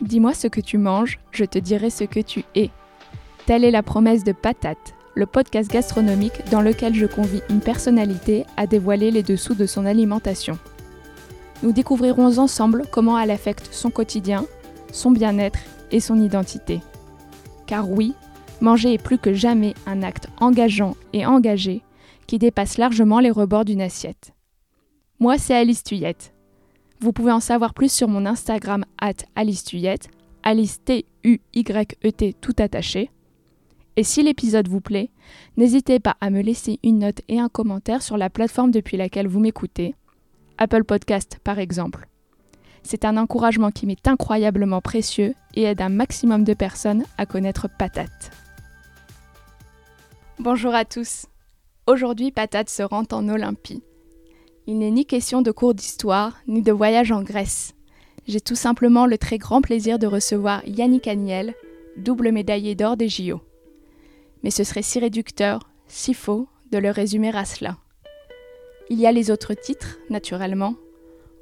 Dis-moi ce que tu manges, je te dirai ce que tu es. Telle est la promesse de Patate, le podcast gastronomique dans lequel je convie une personnalité à dévoiler les dessous de son alimentation. Nous découvrirons ensemble comment elle affecte son quotidien, son bien-être et son identité. Car oui, manger est plus que jamais un acte engageant et engagé qui dépasse largement les rebords d'une assiette. Moi, c'est Alice Tuyette. Vous pouvez en savoir plus sur mon Instagram at Alice Tuyette, Alice T-U-Y-E-T tout attaché. Et si l'épisode vous plaît, n'hésitez pas à me laisser une note et un commentaire sur la plateforme depuis laquelle vous m'écoutez, Apple Podcast par exemple. C'est un encouragement qui m'est incroyablement précieux et aide un maximum de personnes à connaître Patate. Bonjour à tous. Aujourd'hui, Patate se rend en Olympie. Il n'est ni question de cours d'histoire, ni de voyage en Grèce. J'ai tout simplement le très grand plaisir de recevoir Yannick Agniel, double médaillé d'or des JO. Mais ce serait si réducteur, si faux, de le résumer à cela. Il y a les autres titres, naturellement,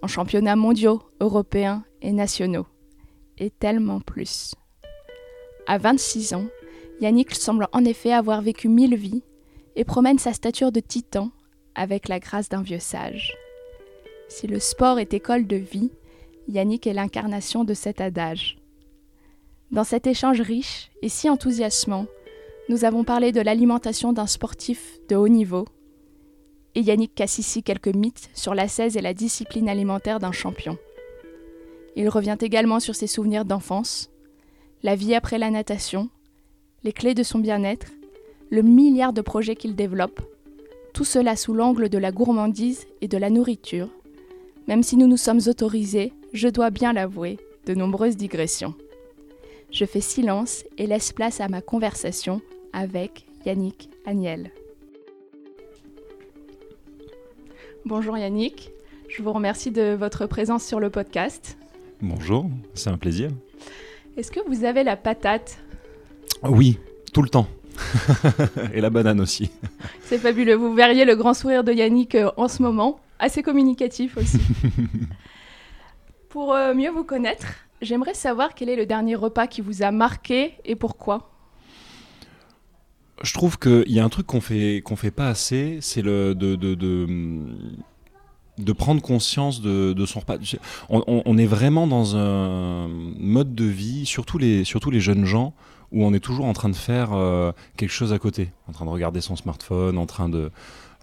en championnats mondiaux, européens et nationaux. Et tellement plus. À 26 ans, Yannick semble en effet avoir vécu mille vies et promène sa stature de titan avec la grâce d'un vieux sage. Si le sport est école de vie, Yannick est l'incarnation de cet adage. Dans cet échange riche et si enthousiasmant, nous avons parlé de l'alimentation d'un sportif de haut niveau, et Yannick casse ici quelques mythes sur l'ascèse et la discipline alimentaire d'un champion. Il revient également sur ses souvenirs d'enfance, la vie après la natation, les clés de son bien-être, le milliard de projets qu'il développe, tout cela sous l'angle de la gourmandise et de la nourriture, même si nous nous sommes autorisés, je dois bien l'avouer, de nombreuses digressions. Je fais silence et laisse place à ma conversation avec Yannick Agnel. Bonjour Yannick, je vous remercie de votre présence sur le podcast. Bonjour, c'est un plaisir. Est-ce que vous avez la patate? Oui, tout le temps. et la banane aussi. C'est fabuleux. Vous verriez le grand sourire de Yannick euh, en ce moment, assez communicatif aussi. Pour euh, mieux vous connaître, j'aimerais savoir quel est le dernier repas qui vous a marqué et pourquoi. Je trouve qu'il y a un truc qu'on fait qu'on fait pas assez, c'est le de, de, de, prendre conscience de, son repas. On, on, est vraiment dans un mode de vie, surtout les, surtout les jeunes gens, où on est toujours en train de faire euh, quelque chose à côté, en train de regarder son smartphone, en train de,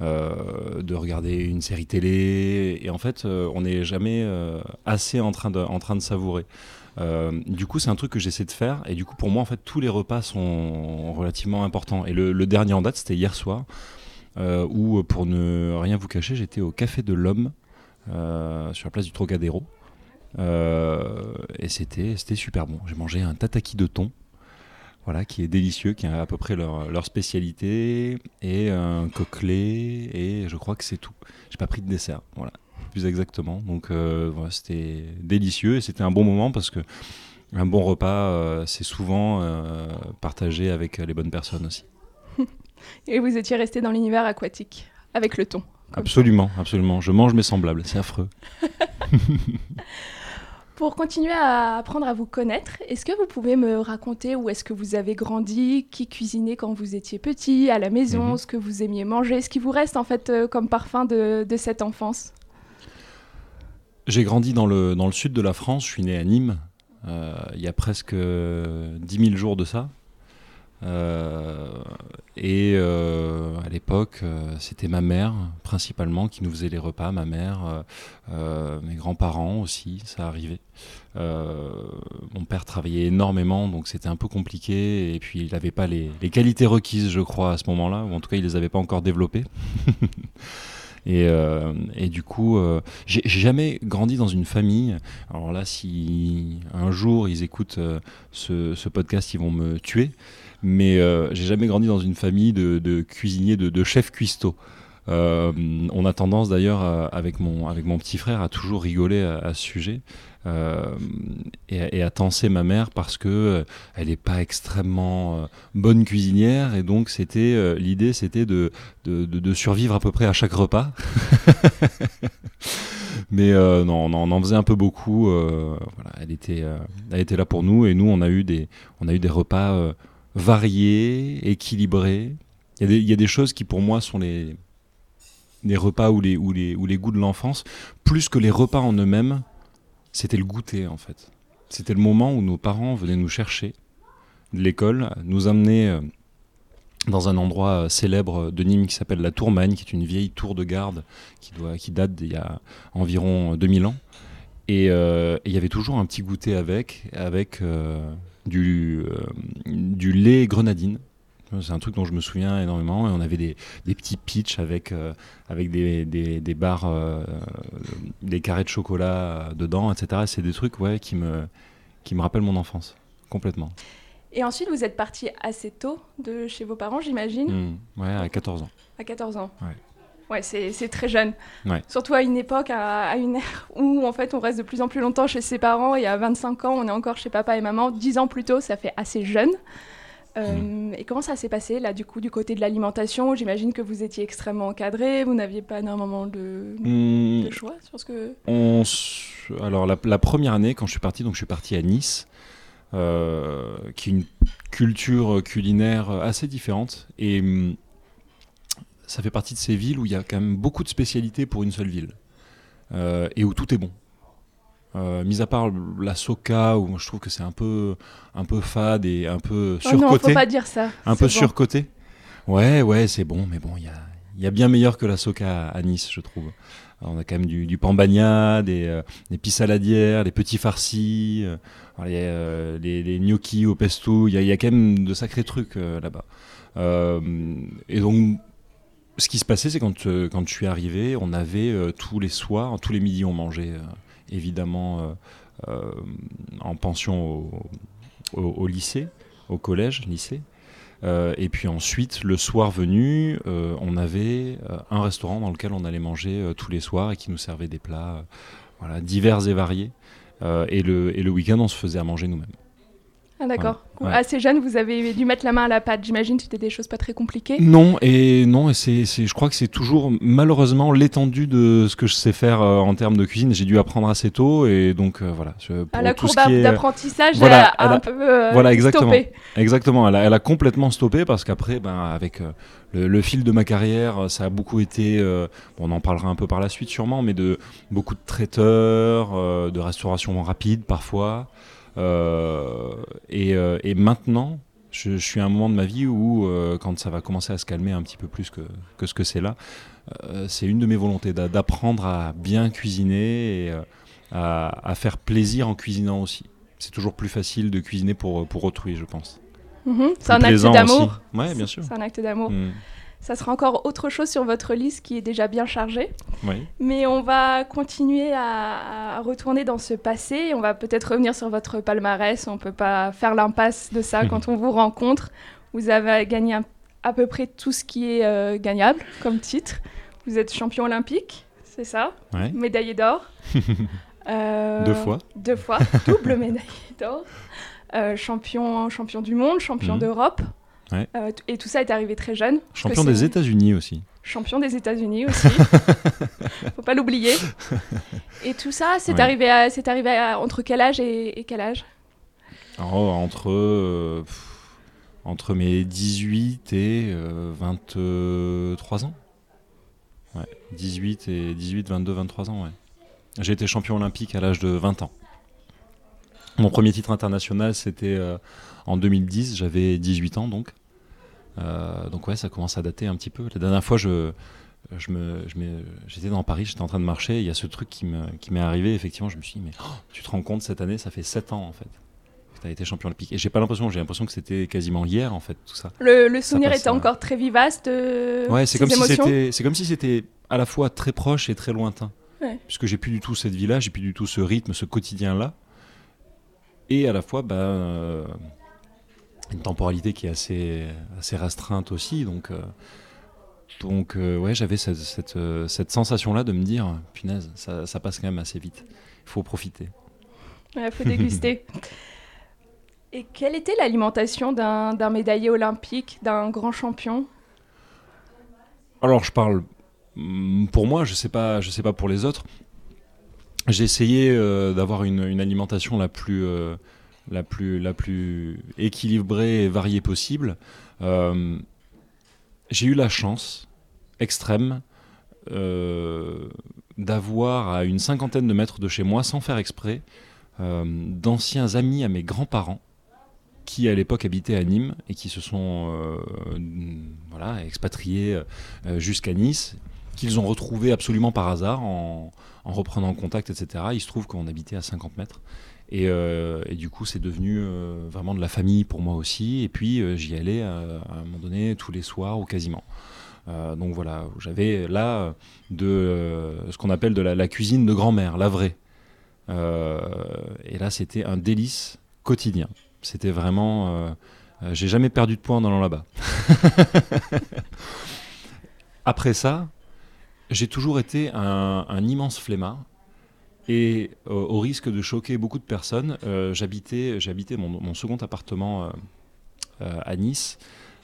euh, de regarder une série télé, et en fait, euh, on n'est jamais assez en train de, en train de savourer. du coup, c'est un truc que j'essaie de faire, et du coup, pour moi, en fait, tous les repas sont relativement importants. Et le, dernier en date, c'était hier soir, où, pour ne rien vous cacher, j'étais au Café de l'Homme, sur la place du Trocadéro. et c'était super bon. J'ai mangé un tataki de thon, voilà, qui est délicieux, qui a à peu près leur, spécialité, et un coquelet, et je crois que c'est tout. J'ai pas pris de dessert, voilà, plus exactement. Donc euh, voilà, c'était délicieux, et c'était un bon moment parce que un bon repas, euh, c'est souvent euh, partagé avec les bonnes personnes aussi. et vous étiez resté dans l'univers aquatique, avec le thon. Absolument, absolument. Je mange mes semblables, c'est affreux. Pour continuer à apprendre à vous connaître, est-ce que vous pouvez me raconter où est-ce que vous avez grandi, qui cuisinait quand vous étiez petit, à la maison, mhm. ce que vous aimiez manger, ce qui vous reste en fait euh, comme parfum de, cette enfance? J'ai grandi dans le, dans le sud de la France, je suis né à Nîmes, euh, il y a presque 10 000 jours de ça. Euh, et euh, à l'époque, euh, c'était ma mère principalement qui nous faisait les repas, ma mère, mes grands-parents aussi, ça arrivait. mon père travaillait énormément, donc c'était un peu compliqué, et puis il n'avait pas les, qualités requises, je crois, à ce moment-là, ou en tout cas, il les avait pas encore développées. Et, du coup, j'ai jamais grandi dans une famille. Alors là, si un jour ils écoutent ce, podcast, ils vont me tuer mais euh, j'ai jamais grandi dans une famille de, cuisiniers, de, chefs cuistots. Euh, on a tendance d'ailleurs avec mon, avec mon petit frère à toujours rigoler à, ce sujet euh, et, à tenser ma mère parce que elle n'est pas extrêmement bonne cuisinière et donc c'était l'idée c'était de, de, de, survivre à peu près à chaque repas. Mais non, on en, faisait un peu beaucoup. elle était, elle était là pour nous et nous, on a eu des, on a eu des repas variés, équilibrés. Il y, a des choses qui pour moi sont les, repas ou les, goûts de l'enfance, plus que les repas en eux-mêmes, c'était le goûter en fait. C'était le moment où nos parents venaient nous chercher de l'école, nous amener euh, dans un endroit euh, célèbre de Nîmes qui s'appelle la Tourmagne, qui est une vieille tour de garde qui, date d'il y a environ 2000 ans. Et il y avait toujours un petit goûter avec du, du lait grenadine c'est un truc dont je me souviens énormément. Et on avait des, petits pitchs avec, euh, avec des, des, barres, euh, des carrés de chocolat dedans, etc. C'est des trucs ouais, qui, me, qui me rappellent mon enfance, complètement. Et ensuite, vous êtes parti assez tôt de chez vos parents, j'imagine mmh. Ouais, à 14 ans. À 14 ans Ouais. Ouais, c'est très jeune. Surtout à une époque, à, une ère où en fait on reste de plus en plus longtemps chez ses parents et à 25 ans on est encore chez papa et maman. 10 ans plus tôt, ça fait assez jeune. Euh, et comment ça s'est passé là du coup du côté de l'alimentation? J'imagine que vous étiez extrêmement encadré, vous n'aviez pas énormément de, hmm. de, choix sur ce que. On Alors la, première année quand je suis parti, donc je suis parti à Nice, euh, qui est une culture culinaire assez différente et hmm, ça fait partie de ces villes où il y a quand même beaucoup de spécialités pour une seule ville euh, et où tout est bon. Euh, mis à part la soca où je trouve que c'est un peu un peu fade et un peu surcoté. Oh non, faut pas dire ça. Un peu surcoté. Ouais, ouais, c'est bon, mais bon, il y a, y a bien meilleur que la soca à, Nice, je trouve. on a quand même du, du pambagna, des, euh, des pissaladières, des petits farcis, euh, les, les, gnocchis au pesto. Il y, y, a quand même de sacrés trucs là-bas. et donc, ce qui se passait, c'est quand, quand je suis arrivé, on avait tous les soirs, tous les midis, on mangeait évidemment euh, euh, en pension au, lycée, au collège, lycée. Euh, et puis ensuite, le soir venu, on avait un restaurant dans lequel on allait manger tous les soirs et qui nous servait des plats divers et variés. et le, et le week-end, on se faisait à manger nous-mêmes. Ah d'accord. Assez jeune, vous avez dû mettre la main à la pâte. J'imagine c'était des choses pas très compliquées. Non, et non, et c'est, je crois que c'est toujours malheureusement l'étendue de ce que je sais faire euh, en termes de cuisine. J'ai dû apprendre assez tôt, et donc euh, voilà. à la courbe d'apprentissage, voilà, elle a un peu euh, voilà, exactement, stoppé. Exactement, elle a, elle a, complètement stoppé parce qu'après, ben, avec le, fil de ma carrière, ça a beaucoup été, on en parlera un peu par la suite sûrement, mais de beaucoup de traiteurs, de restauration rapide parfois. Euh, euh, et, maintenant, je, suis à un moment de ma vie où, euh, quand ça va commencer à se calmer un petit peu plus que, que ce que c'est là, c'est une de mes volontés d'apprendre à bien cuisiner et à, faire plaisir en cuisinant aussi. C'est toujours plus facile de cuisiner pour, pour autrui, je pense. Mhm. c'est un acte d'amour. Ouais, bien sûr. C'est un acte d'amour. Mm. Ça sera encore autre chose sur votre liste qui est déjà bien chargée. Mais on va continuer à, retourner dans ce passé. On va peut-être revenir sur votre palmarès. On ne peut pas faire l'impasse de ça quand on vous rencontre. Vous avez gagné à peu près tout ce qui est euh, gagnable comme titre. Vous êtes champion olympique, c'est ça? Médaillé d'or. Euh, deux fois. Deux fois, double médaillé d'or. Euh, champion, champion du monde, champion mhm. d'Europe. Euh, et tout ça est arrivé très jeune. Champion des États-Unis aussi. Champion des États-Unis aussi. Faut pas l'oublier. Et tout ça, c'est arrivé, à, entre quel âge et, quel âge? Oh, Entre. Euh, entre mes 18 et 23 euh, ans. Ouais, 18 et 18, 22, 23 ans, ouais. J'ai été champion olympique à l'âge de 20 ans. Mon premier titre international, c'était en 2010, j'avais 18 ans donc. Euh, donc ouais, ça commence à dater un petit peu. La dernière fois, je, je me, j'étais dans Paris, j'étais en train de marcher, il y a ce truc qui, me, qui m'est arrivé, effectivement, je me suis dit, mais oh, tu te rends compte, cette année, ça fait 7 ans en fait tu as été champion olympique. Et j'ai pas l'impression, j'ai l'impression que c'était quasiment hier en fait, tout ça. Le, le souvenir était encore très vivace de Ouais, c'est comme, si c'était, c'est comme si c'était à la fois très proche et très lointain. Puisque j'ai plus du tout cette vie-là, j'ai plus du tout ce rythme, ce quotidien-là. Et à la fois, bah, euh, une temporalité qui est assez, assez restreinte aussi. Donc, euh, donc euh, ouais, j'avais cette, cette, cette sensation-là de me dire, punaise, ça, ça, passe quand même assez vite. Il faut profiter. Il faut déguster. Et quelle était l'alimentation d'un médaillé olympique, d'un grand champion? Alors, je parle mm, pour moi, je sais pas, je sais pas pour les autres. J'ai essayé d'avoir une, alimentation la plus, la, plus, la plus équilibrée et variée possible. j'ai eu la chance extrême d'avoir à une cinquantaine de mètres de chez moi, sans faire exprès, d'anciens amis à mes grands-parents qui à l'époque habitaient à Nîmes et qui se sont euh, voilà, expatriés euh, jusqu'à Nice, qu'ils ont retrouvé absolument par hasard en, reprenant contact, etc. Il se trouve qu'on habitait à 50 mètres. Et, euh, et, du coup, c'est devenu vraiment de la famille pour moi aussi. Et puis, j'y allais à, un moment donné tous les soirs ou quasiment. donc voilà, j'avais là de ce qu'on appelle de la, la cuisine de grand-mère, la vraie. et là, c'était un délice quotidien. C'était vraiment. Euh, euh, j'ai jamais perdu de poids en allant là-bas. Après ça, j'ai toujours été un, immense flemmard. Et euh, au risque de choquer beaucoup de personnes, j'habitais, j'habitais mon, second appartement à Nice,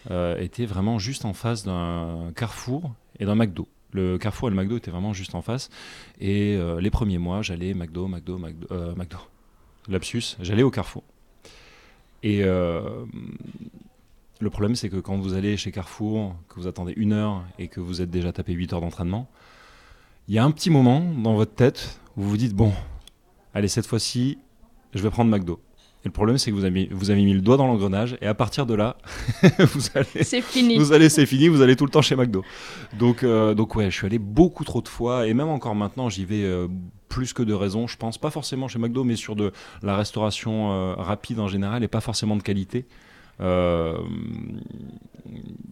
était vraiment juste en face d'un carrefour et d'un McDo. Le carrefour et le McDo étaient vraiment juste en face. Et les premiers mois, j'allais McDo, McDo, McDo, McDo. Lapsus, j'allais au carrefour. Et euh, le problème, c'est que quand vous allez chez Carrefour, que vous attendez une heure et que vous êtes déjà tapé 8 heures d'entraînement, il y a un petit moment dans votre tête où vous vous dites Bon, allez, cette fois-ci, je vais prendre McDo. Et le problème, c'est que vous avez, vous avez mis le doigt dans l'engrenage, et à partir de là, vous allez. C'est fini. Vous allez, c'est fini, vous allez tout le temps chez McDo. Donc, euh, donc ouais, je suis allé beaucoup trop de fois, et même encore maintenant, j'y vais euh, plus que de raison, je pense. Pas forcément chez McDo, mais sur de la restauration euh, rapide en général, et pas forcément de qualité.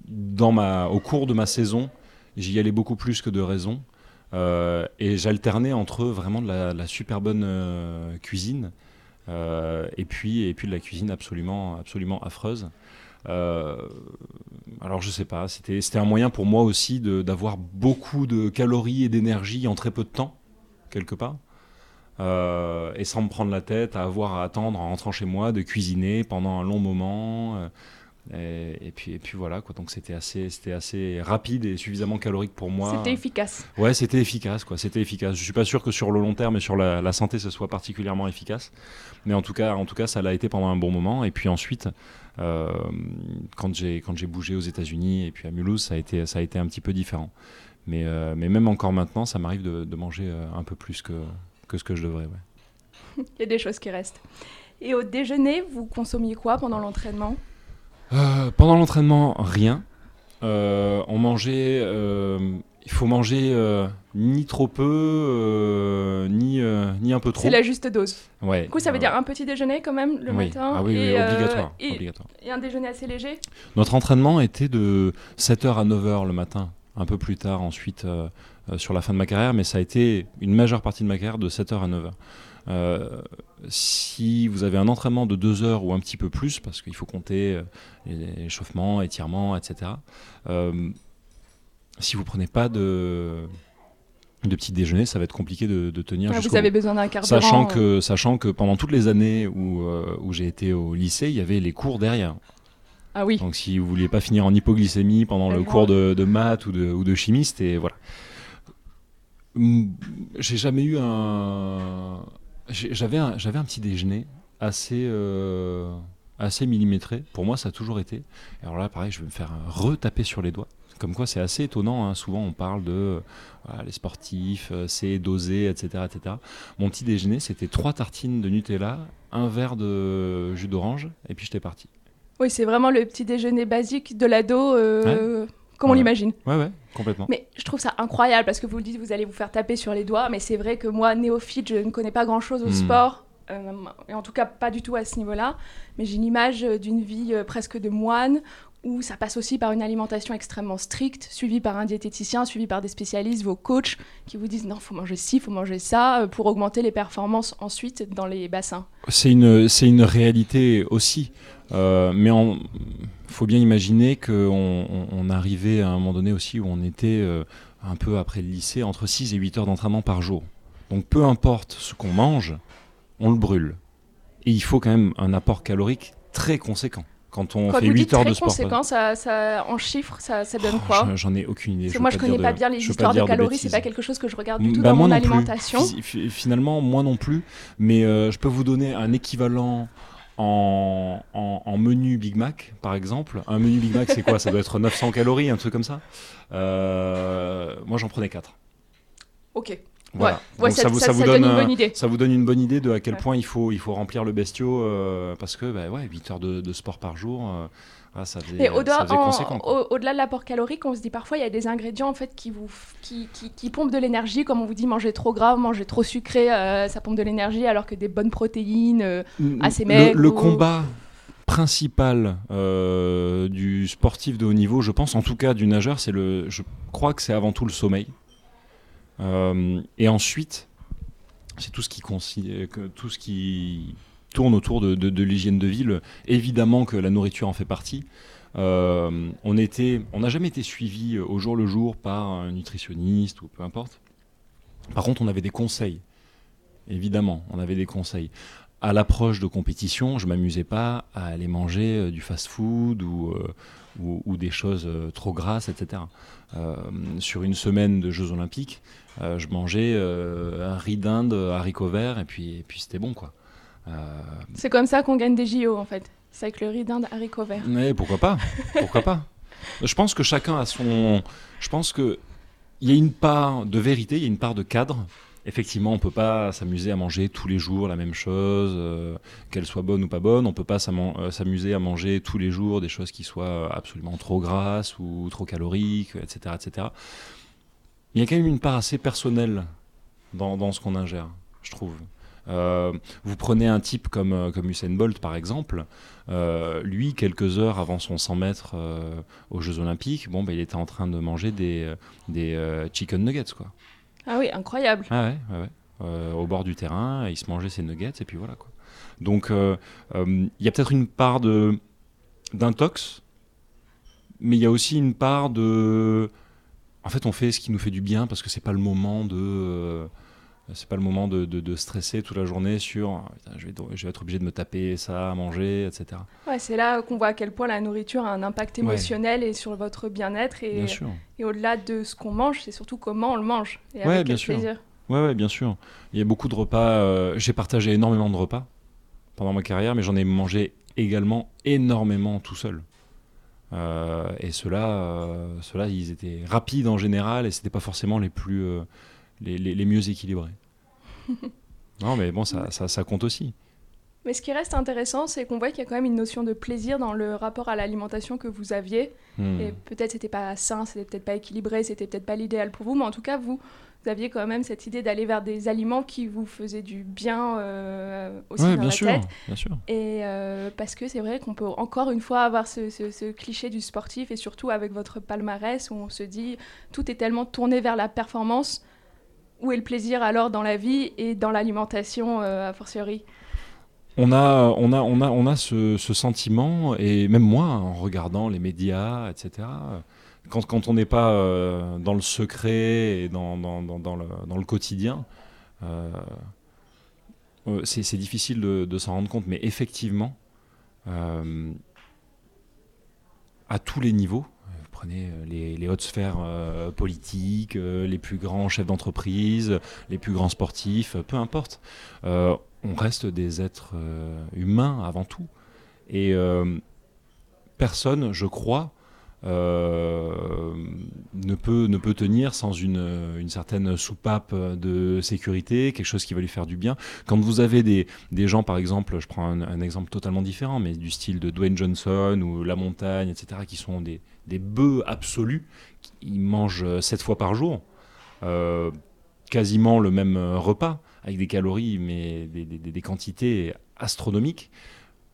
Dans ma, au cours de ma saison, j'y allais beaucoup plus que de raison. et j'alternais entre vraiment de la, super bonne cuisine euh, et, puis, et puis de la cuisine absolument, absolument affreuse. Euh, alors je sais pas, c'était un moyen pour moi aussi d'avoir beaucoup de calories et d'énergie en très peu de temps, quelque part. Euh, et sans me prendre la tête à avoir à attendre en rentrant chez moi de cuisiner pendant un long moment. Et, puis, et puis voilà, quoi. donc c'était assez, c'était assez rapide et suffisamment calorique pour moi. C'était efficace. Ouais, c'était efficace, quoi. C'était efficace. Je suis pas sûr que sur le long terme et sur la, santé, ce soit particulièrement efficace, mais en tout cas, en tout cas, ça l'a été pendant un bon moment. Et puis ensuite, euh, quand j'ai quand j'ai bougé aux États-Unis et puis à Mulhouse, ça a été ça a été un petit peu différent. Mais euh, mais même encore maintenant, ça m'arrive de, manger euh, un peu plus que que ce que je devrais. Il y a des choses qui restent. Et au déjeuner, vous consommiez quoi pendant l'entraînement? Euh, pendant l'entraînement, rien. Euh, on mangeait. Euh, il faut manger ni trop peu, ni, ni un peu trop. C'est la juste dose. Ouais. Du coup, ça veut dire un petit déjeuner quand même le matin. Ah oui, et, obligatoire, et, obligatoire. Et un déjeuner assez léger? Notre entraînement était de 7h à 9h le matin. Un peu plus tard, ensuite, sur la fin de ma carrière, mais ça a été une majeure partie de ma carrière de 7h à 9h. Euh, si vous avez un entraînement de deux heures ou un petit peu plus, parce qu'il faut compter euh, l'échauffement, étirement, etc. Euh, si vous prenez pas de de petit déjeuner, ça va être compliqué de, tenir. Ah, vous avez besoin d'un carburant. Sachant que, sachant que pendant toutes les années où, où j'ai été au lycée, il y avait les cours derrière. Ah oui. Donc si vous vouliez pas finir en hypoglycémie pendant le cours de, de maths ou de, ou de chimie, c'était voilà. Hum, j'ai jamais eu un, j'avais un, j'avais un petit déjeuner assez, euh, assez millimétré. Pour moi, ça a toujours été. Alors là, pareil, je vais me faire retaper sur les doigts. Comme quoi, c'est assez étonnant. Hein. Souvent, on parle de les sportifs, euh, c'est dosé, etc., etc. Mon petit déjeuner, c'était trois tartines de Nutella, un verre de jus d'orange, et puis j'étais parti. Oui, c'est vraiment le petit déjeuner basique de l'ado. Euh, comme on l'imagine. Ouais, ouais, complètement. Mais je trouve ça incroyable parce que vous le dites, vous allez vous faire taper sur les doigts, mais c'est vrai que moi, néophyte, je ne connais pas grand-chose au hmm. sport, euh, et en tout cas pas du tout à ce niveau-là, mais j'ai une image d'une vie euh, presque de moine où ça passe aussi par une alimentation extrêmement stricte, suivie par un diététicien, suivie par des spécialistes, vos coachs, qui vous disent non, faut manger ci, faut manger ça, euh, pour augmenter les performances ensuite dans les bassins. C'est une, c'est une réalité aussi, mais en faut bien imaginer qu'on on, arrivait à un moment donné aussi où on était euh, un peu après le lycée entre 6 et 8 heures d'entraînement par jour. Donc peu importe ce qu'on mange, on le brûle. Et il faut quand même un apport calorique très conséquent. Quand on Quand fait vous 8 dites heures très de sport. conséquent, ça, ça, en chiffres, ça, ça donne Oh, quoi j'en- ai aucune idée. Je moi, je pas connais pas de- bien les histoires de dire calories, c'est pas quelque chose que je regarde du tout Bah, dans moi mon plus. alimentation. Fi- Finalement, moi non plus. Mais euh, je peux vous donner un équivalent en, en- en menu Big Mac, par exemple. Un menu Big Mac, c'est quoi? Ça doit être 900 calories, un truc comme ça. Euh, moi, j'en prenais 4. Ok. Voilà. Ouais, ouais, Donc ça, vous, ça- vous ça donne, donne une un- bonne idée. ça vous donne une bonne idée de à quel Ouais. point il faut, il faut remplir le bestiau euh, parce que bah, ouais, 8 heures de, de sport par jour, euh, ah, ça faisait, au-delà au- de l'apport calorique, on se dit parfois il y a des ingrédients en fait qui vous f- qui, qui, qui pompent de l'énergie, comme on vous dit manger trop gras, manger trop sucré, euh, ça pompe de l'énergie, alors que des bonnes protéines. euh, assez le, maigre le ou- combat principal du sportif de haut niveau, je pense, en tout cas du nageur, c'est le, je crois que c'est avant tout le sommeil. Euh, et ensuite, c'est tout ce qui tout ce qui tourne autour de, l'hygiène de vie. Le- Évidemment que la nourriture en fait partie. Euh, on on n'a jamais été suivi au jour le jour par un nutritionniste ou peu importe. Par contre, on avait des conseils. Évidemment, on avait des conseils. À l'approche de compétition, je m'amusais pas à aller manger euh, du fast-food ou, euh, ou, ou des choses euh, trop grasses, etc. Euh, sur une semaine de Jeux Olympiques, euh, je mangeais un riz d'Inde, haricots verts, et puis, et puis c'était bon, quoi. C'est comme ça qu'on gagne des JO en fait. C'est avec le riz d'Inde haricots verts. mais pourquoi pas? Pourquoi pas? Je pense que chacun a son. Je pense que il y a une part de vérité, il y a une part de cadre. Effectivement, on peut pas s'amuser à manger tous les jours la même chose, euh, qu'elle soit bonne ou pas bonne. On peut pas euh, s'amuser à manger tous les jours des choses qui soient absolument trop grasses ou trop caloriques, etc., etc. Il y a quand même une part assez personnelle dans, ce qu'on ingère, je trouve. Euh, vous prenez un type comme, comme Usain Bolt, par exemple. Lui, quelques heures avant son 100 mètres aux Jeux Olympiques, bon, bah, il était en train de manger des, des chicken nuggets, quoi. Ah oui, incroyable. Ah ouais. Euh, au bord du terrain, il se mangeait ses nuggets, et puis voilà, quoi. Donc, euh, euh, il y a peut-être une part de d'intox, mais il y a aussi une part de... En fait, on fait ce qui nous fait du bien, parce que c'est pas le moment de... c'est pas le moment de, de- de stresser toute la journée sur Ah, putain, je, vais, je vais être obligé de me taper ça à manger, etc. Ouais, c'est là qu'on voit à quel point la nourriture a un impact Ouais. émotionnel et sur votre bien-être. Et, Bien et au-delà de ce qu'on mange, c'est surtout comment on le mange. Et Ouais, avec bien quel sûr. plaisir. Ouais, ouais, bien sûr. Il y a beaucoup de repas. euh, J'ai partagé énormément de repas pendant ma carrière, mais j'en ai mangé également énormément tout seul. Euh, et ceux-là, euh, ils étaient rapides en général et c'était pas forcément les plus, les, les- les mieux équilibrés. non, mais bon, ça, ça, ça compte aussi. Mais ce qui reste intéressant, c'est qu'on voit qu'il y a quand même une notion de plaisir dans le rapport à l'alimentation que vous aviez. Hmm. Et peut-être c'était pas sain, c'était peut-être pas équilibré, c'était peut-être pas l'idéal pour vous, mais en tout cas, vous, vous aviez quand même cette idée d'aller vers des aliments qui vous faisaient du bien euh, aussi Ouais, dans bien la sûr, tête. bien sûr. Et euh, parce que c'est vrai qu'on peut encore une fois avoir ce, ce- ce cliché du sportif et surtout avec votre palmarès où on se dit tout est tellement tourné vers la performance. Où est le plaisir alors dans la vie et dans l'alimentation euh, a fortiori? On a, on a, on a, on a ce, sentiment, et même moi, en regardant les médias, etc., quand, quand on n'est pas euh, dans le secret et dans, dans, dans, le, quotidien, euh, c'est difficile de, s'en rendre compte, mais effectivement, à tous les niveaux, prenez euh, les, les hautes sphères euh, politiques, euh, les plus grands chefs d'entreprise, les plus grands sportifs, peu importe, on reste des êtres humains avant tout. Et personne, je crois, ne, peut, ne peut tenir sans une, une certaine soupape de sécurité, quelque chose qui va lui faire du bien. Quand vous avez des, des gens, par exemple, je prends un exemple totalement différent, mais du style de Dwayne Johnson ou La Montagne, etc., qui sont des, des bœufs absolus, ils mangent sept fois par jour, euh, quasiment le même euh, repas, avec des calories, mais des, quantités astronomiques.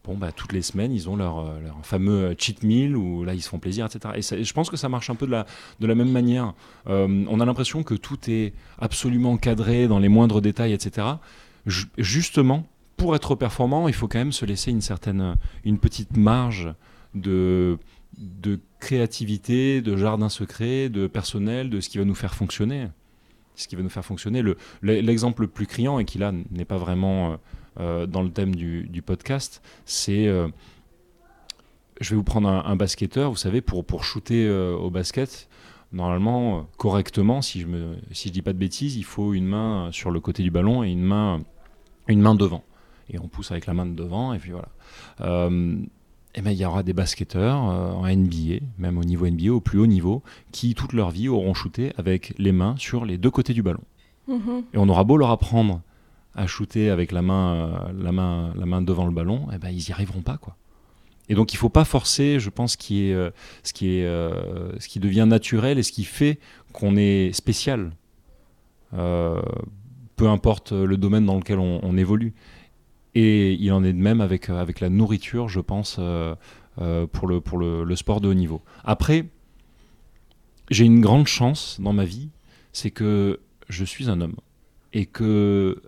Bon, bah, toutes les semaines, ils ont leur, euh, fameux cheat meal où là, ils se font plaisir, etc. Et, je pense que ça marche un peu de la, même manière. Euh, on a l'impression que tout est absolument cadré dans les moindres détails, etc. Ju- justement, pour être performant, il faut quand même se laisser une certaine, une petite marge de, de créativité, de jardin secret, de personnel, de ce qui va nous faire fonctionner. Ce qui va nous faire fonctionner. Le- le- L'exemple le plus criant, et qui là n'est pas vraiment euh, euh, dans le thème du, du podcast, c'est euh, je vais vous prendre un, basketteur, vous savez, pour, pour shooter au basket, normalement, correctement, si je ne si dis pas de bêtises, il faut une main sur le côté du ballon et une main, une main devant. Et on pousse avec la main de devant, et puis voilà. Euh, et ben, il y aura des basketteurs euh, en NBA, même au niveau NBA, au plus haut niveau, qui toute leur vie auront shooté avec les mains sur les deux côtés du ballon. Mm-hmm. Et on aura beau leur apprendre à shooter avec la main, euh, la main, la main devant le ballon, et ben, ils n'y arriveront pas. quoi. Et donc il ne faut pas forcer, je pense, qui est, euh, ce, qui est, ce qui devient naturel et ce qui fait qu'on est spécial, peu importe le domaine dans lequel on évolue. Et il en est de même avec, euh, avec la nourriture, je pense, euh, euh, pour, le, pour le, sport de haut niveau. Après, j'ai une grande chance dans ma vie, c'est que je suis un homme et que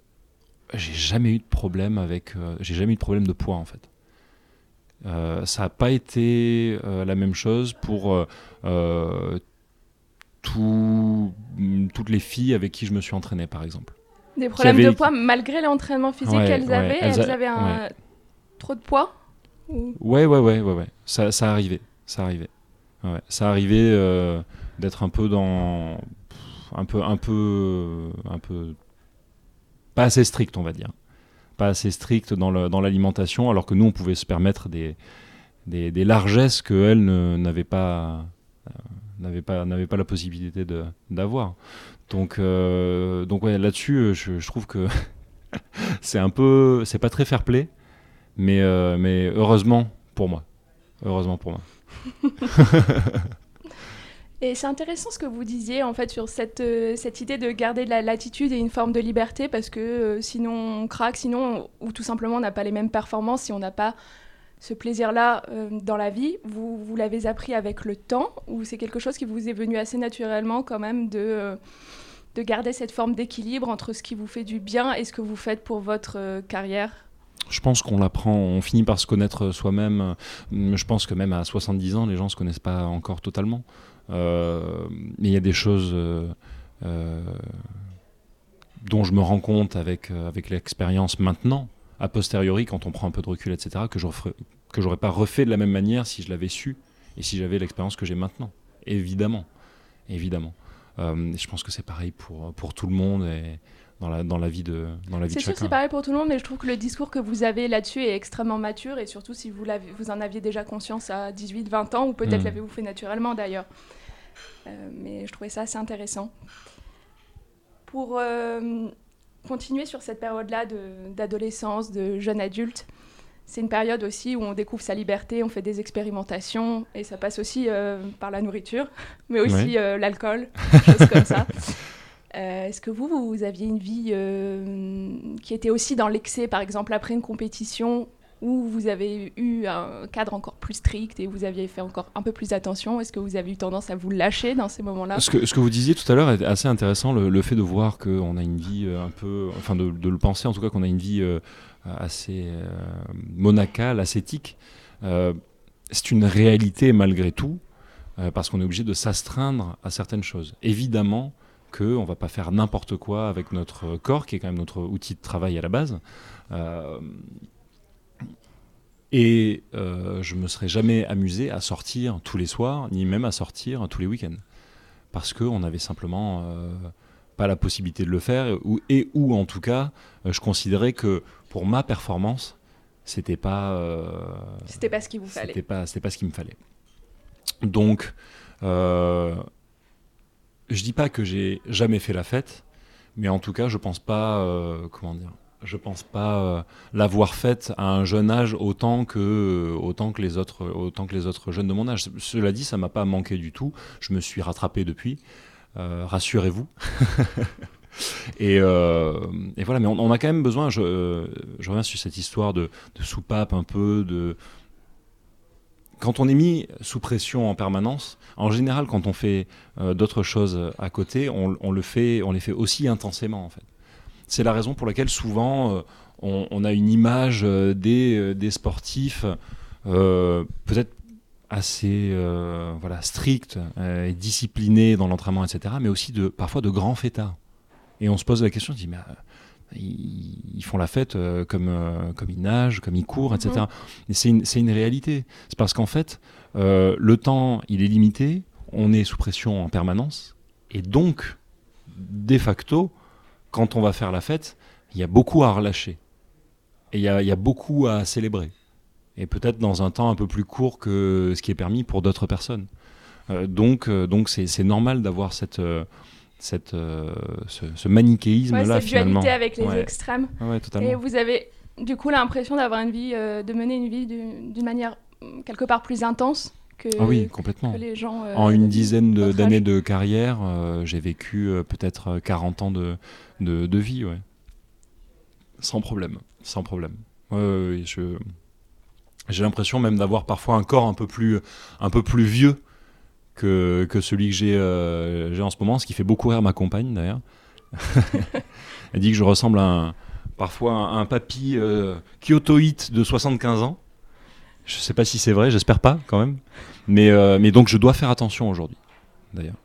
j'ai jamais eu de problème avec, j'ai jamais eu de problème de poids en fait. ça n'a pas été la même chose pour tout, toutes les filles avec qui je me suis entraîné, par exemple. Des problèmes de poids malgré l'entraînement physique qu'elles avaient elles, avaient un... trop de poids Ouais, ouais, ouais, ouais, ouais. Ça, ça arrivait. Ça arrivait. Ouais. Ça arrivait euh, d'être un peu dans. Un peu, un peu. Un peu. Pas assez strict, on va dire. Pas assez strict dans l'alimentation, dans alors que nous, on pouvait se permettre des, des, des largesses qu'elles n'avaient pas. Euh, n'avaient pas, pas la possibilité d'avoir. Donc, euh, donc ouais, là-dessus, euh, je, trouve que c'est un peu, c'est pas très fair play, mais, euh, mais heureusement pour moi. Heureusement pour moi. Et c'est intéressant ce que vous disiez en fait sur cette, cette idée de garder de la latitude et une forme de liberté parce que sinon on craque, sinon ou tout simplement on n'a pas les mêmes performances si on n'a pas ce plaisir-là dans la vie. Vous, vous l'avez appris avec le temps ou c'est quelque chose qui vous est venu assez naturellement quand même de de garder cette forme d'équilibre entre ce qui vous fait du bien et ce que vous faites pour votre euh, carrière? Je pense qu'on l'apprend, on finit par se connaître soi-même. Je pense que même à 70 ans, les gens ne se connaissent pas encore totalement. Euh, mais il y a des choses euh, dont je me rends compte avec, avec l'expérience maintenant, a posteriori, quand on prend un peu de recul, etc., que je que j'aurais pas refait de la même manière si je l'avais su et si j'avais l'expérience que j'ai maintenant. Évidemment, évidemment. Euh, je pense que c'est pareil pour, pour tout le monde et dans la, dans la vie de, dans la vie de chacun. C'est sûr c'est pareil pour tout le monde, mais je trouve que le discours que vous avez là-dessus est extrêmement mature et surtout si vous, vous en aviez déjà conscience à 18, 20 ans ou peut-être hmm. l'avez-vous fait naturellement d'ailleurs. Euh, mais je trouvais ça assez intéressant. Pour euh, continuer sur cette période-là d'adolescence, de, de jeune adulte, c'est une période aussi où on découvre sa liberté, on fait des expérimentations, et ça passe aussi euh, par la nourriture, mais aussi euh, l'alcool, choses comme ça. Euh, est-ce que vous, vous aviez une vie qui était aussi dans l'excès, par exemple après une compétition, où vous avez eu un cadre encore plus strict et vous aviez fait encore un peu plus attention Est-ce que vous avez eu tendance à vous lâcher dans ces moments-là? Ce que, vous disiez tout à l'heure est assez intéressant, le, fait de voir qu'on a une vie un peu, enfin de, le penser en tout cas qu'on a une vie assez euh, monacale, ascétique, euh, c'est une réalité malgré tout, euh, parce qu'on est obligé de s'astreindre à certaines choses. Évidemment qu'on ne va pas faire n'importe quoi avec notre corps, qui est quand même notre outil de travail à la base. Et je me serais jamais amusé à sortir tous les soirs, ni même à sortir tous les week-ends. Parce qu'on avait simplement pas la possibilité de le faire, ou, et ou en tout cas, je considérais que pour ma performance, c'était pas. Euh, c'était pas ce qu'il vous fallait. C'était pas, c'était pas ce qu'il me fallait. Donc, euh, je dis pas que j'ai jamais fait la fête, mais en tout cas, je pense pas. Euh, comment dire Je pense pas euh, l'avoir faite à un jeune âge autant que autant que les autres autant que les autres jeunes de mon âge. Cela dit, ça m'a pas manqué du tout. Je me suis rattrapé depuis. rassurez-vous. Euh, et, voilà, mais on, a quand même besoin, je, reviens sur cette histoire de, soupape un peu, de... Quand on est mis sous pression en permanence, en général, quand on fait euh, d'autres choses à côté, on, le fait, on les fait aussi intensément, en fait. C'est la raison pour laquelle souvent euh, on, a une image des, des sportifs peut-être assez voilà, stricts et disciplinés dans l'entraînement, etc., mais aussi de, parfois de grands fêtards. Et on se pose la question, on se dit, mais euh, Ils, font la fête comme, comme ils nagent, comme ils courent, etc. Et c'est une, une, réalité. C'est parce qu'en fait, le temps, il est limité, on est sous pression en permanence, et donc, de facto, quand on va faire la fête, il y a beaucoup à relâcher. Et il y, y a, beaucoup à célébrer. Et peut-être dans un temps un peu plus court que ce qui est permis pour d'autres personnes. Euh, donc, euh, donc c'est normal d'avoir cette, euh, cette, ce, manichéisme-là, cette dualité avec les extrêmes. Et vous avez du coup l'impression d'avoir une vie, de mener une vie d'une manière quelque part plus intense que, ah oui, complètement. les gens. en une dizaine d'années de, carrière, j'ai vécu peut-être 40 ans de, de, de vie, ouais. Sans problème, sans problème. Ouais, je j'ai l'impression même d'avoir parfois un corps un peu plus, un peu plus vieux que, que celui que j'ai euh, en ce moment, ce qui fait beaucoup rire ma compagne d'ailleurs. Elle dit que je ressemble à un, parfois à un papy euh, kyotoïte de 75 ans. Je sais pas si c'est vrai, j'espère pas quand même. Mais, euh, mais donc je dois faire attention aujourd'hui, d'ailleurs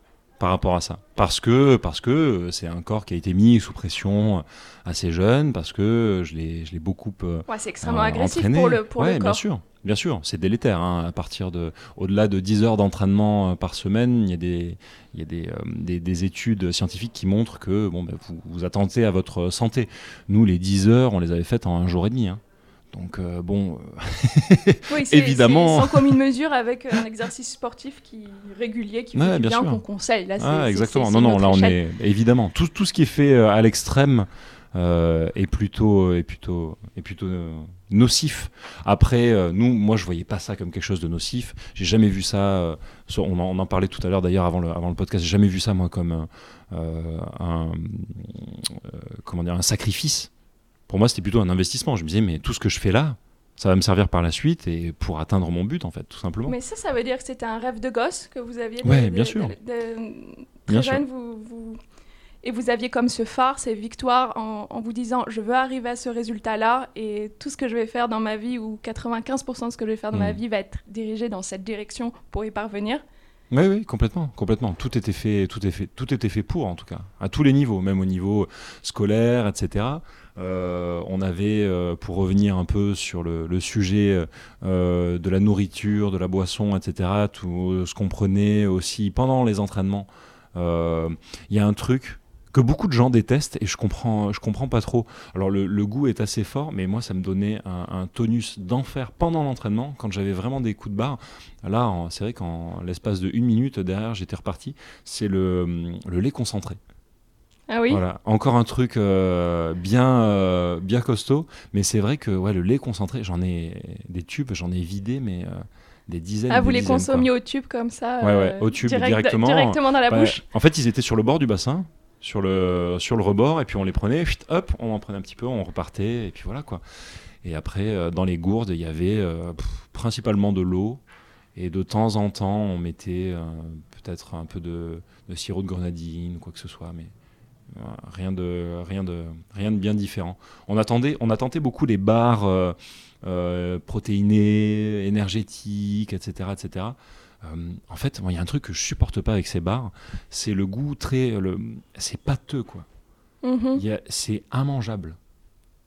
par rapport à ça. Parce que parce que c'est un corps qui a été mis sous pression assez jeune, parce que je l'ai je l'ai beaucoup euh, ouais, c'est extrêmement agressif pour le pour le corps. bien sûr. Bien sûr, c'est délétère. Hein, à partir de, au-delà de 10 heures d'entraînement euh, par semaine, il y a des, il y a des, euh, des, études scientifiques qui montrent que bon, ben, vous, vous attentez à votre santé. Nous, les 10 heures, on les avait faites en un jour et demi. Hein. Donc euh, bon, euh, oui, évidemment, sans commune mesure avec un exercice sportif qui régulier, qui fait bien, qu'on conseille. Là, ah, exactement. non, non, là on est évidemment tout, tout ce qui est fait euh, à l'extrême est plutôt est plutôt est plutôt nocif. Après, nous, moi, je voyais pas ça comme quelque chose de nocif. J'ai jamais vu ça. On en, on, en, parlait tout à l'heure d'ailleurs avant le, avant le podcast. J'ai jamais vu ça moi comme un comment dire un sacrifice pour moi, c'était plutôt un investissement. Je me disais, mais tout ce que je fais là, ça va me servir par la suite et pour atteindre mon but, en fait, tout simplement. Mais ça, ça veut dire que c'était un rêve de gosse que vous aviez Oui, bien sûr. très jeune, Vous, et vous aviez comme ce phare, ces victoires, en, vous disant, je veux arriver à ce résultat-là et tout ce que je vais faire dans ma vie, ou 95% de ce que je vais faire dans ma hmm. vie, va être dirigé dans cette direction pour y parvenir. Oui, oui, complètement, complètement. Tout était fait, tout est fait, tout était fait pour, en tout cas, à tous les niveaux, même au niveau scolaire, etc. Euh, on avait, euh, pour revenir un peu sur le, sujet euh, de la nourriture, de la boisson, etc., tout ce qu'on prenait aussi pendant les entraînements, il y a un truc que beaucoup de gens détestent et je comprends, je comprends pas trop. Alors le, goût est assez fort, mais moi ça me donnait un, tonus d'enfer pendant l'entraînement quand j'avais vraiment des coups de barre. Là, c'est vrai qu'en l'espace de une minute derrière, j'étais reparti. C'est le, lait concentré. Ah oui. Voilà, encore un truc euh, bien, euh, bien costaud, mais c'est vrai que ouais, le lait concentré, j'en ai des tubes, j'en ai vidé, mais euh, des dizaines. Ah, vous les consommiez au tube comme ça Ouais, ouais, au tube directement. Directement dans la bouche? En fait, ils étaient sur le bord du bassin, sur le, sur le rebord, et puis on les prenait, hop, on en prenait un petit peu, on repartait, et puis voilà quoi. Et après, dans les gourdes, il y avait principalement de l'eau, et de temps en temps, on mettait peut-être un peu de, de sirop de grenadine, quoi que ce soit, mais Rien de, rien, de, rien de bien différent. On, attendait, on a tenté beaucoup les bars euh, euh, protéinés, énergétiques, etc. etc. Euh, en fait, il y a un truc que je supporte pas avec ces bars, c'est le goût très. Le, c'est pâteux, quoi. Mm-hmm. C'est immangeable.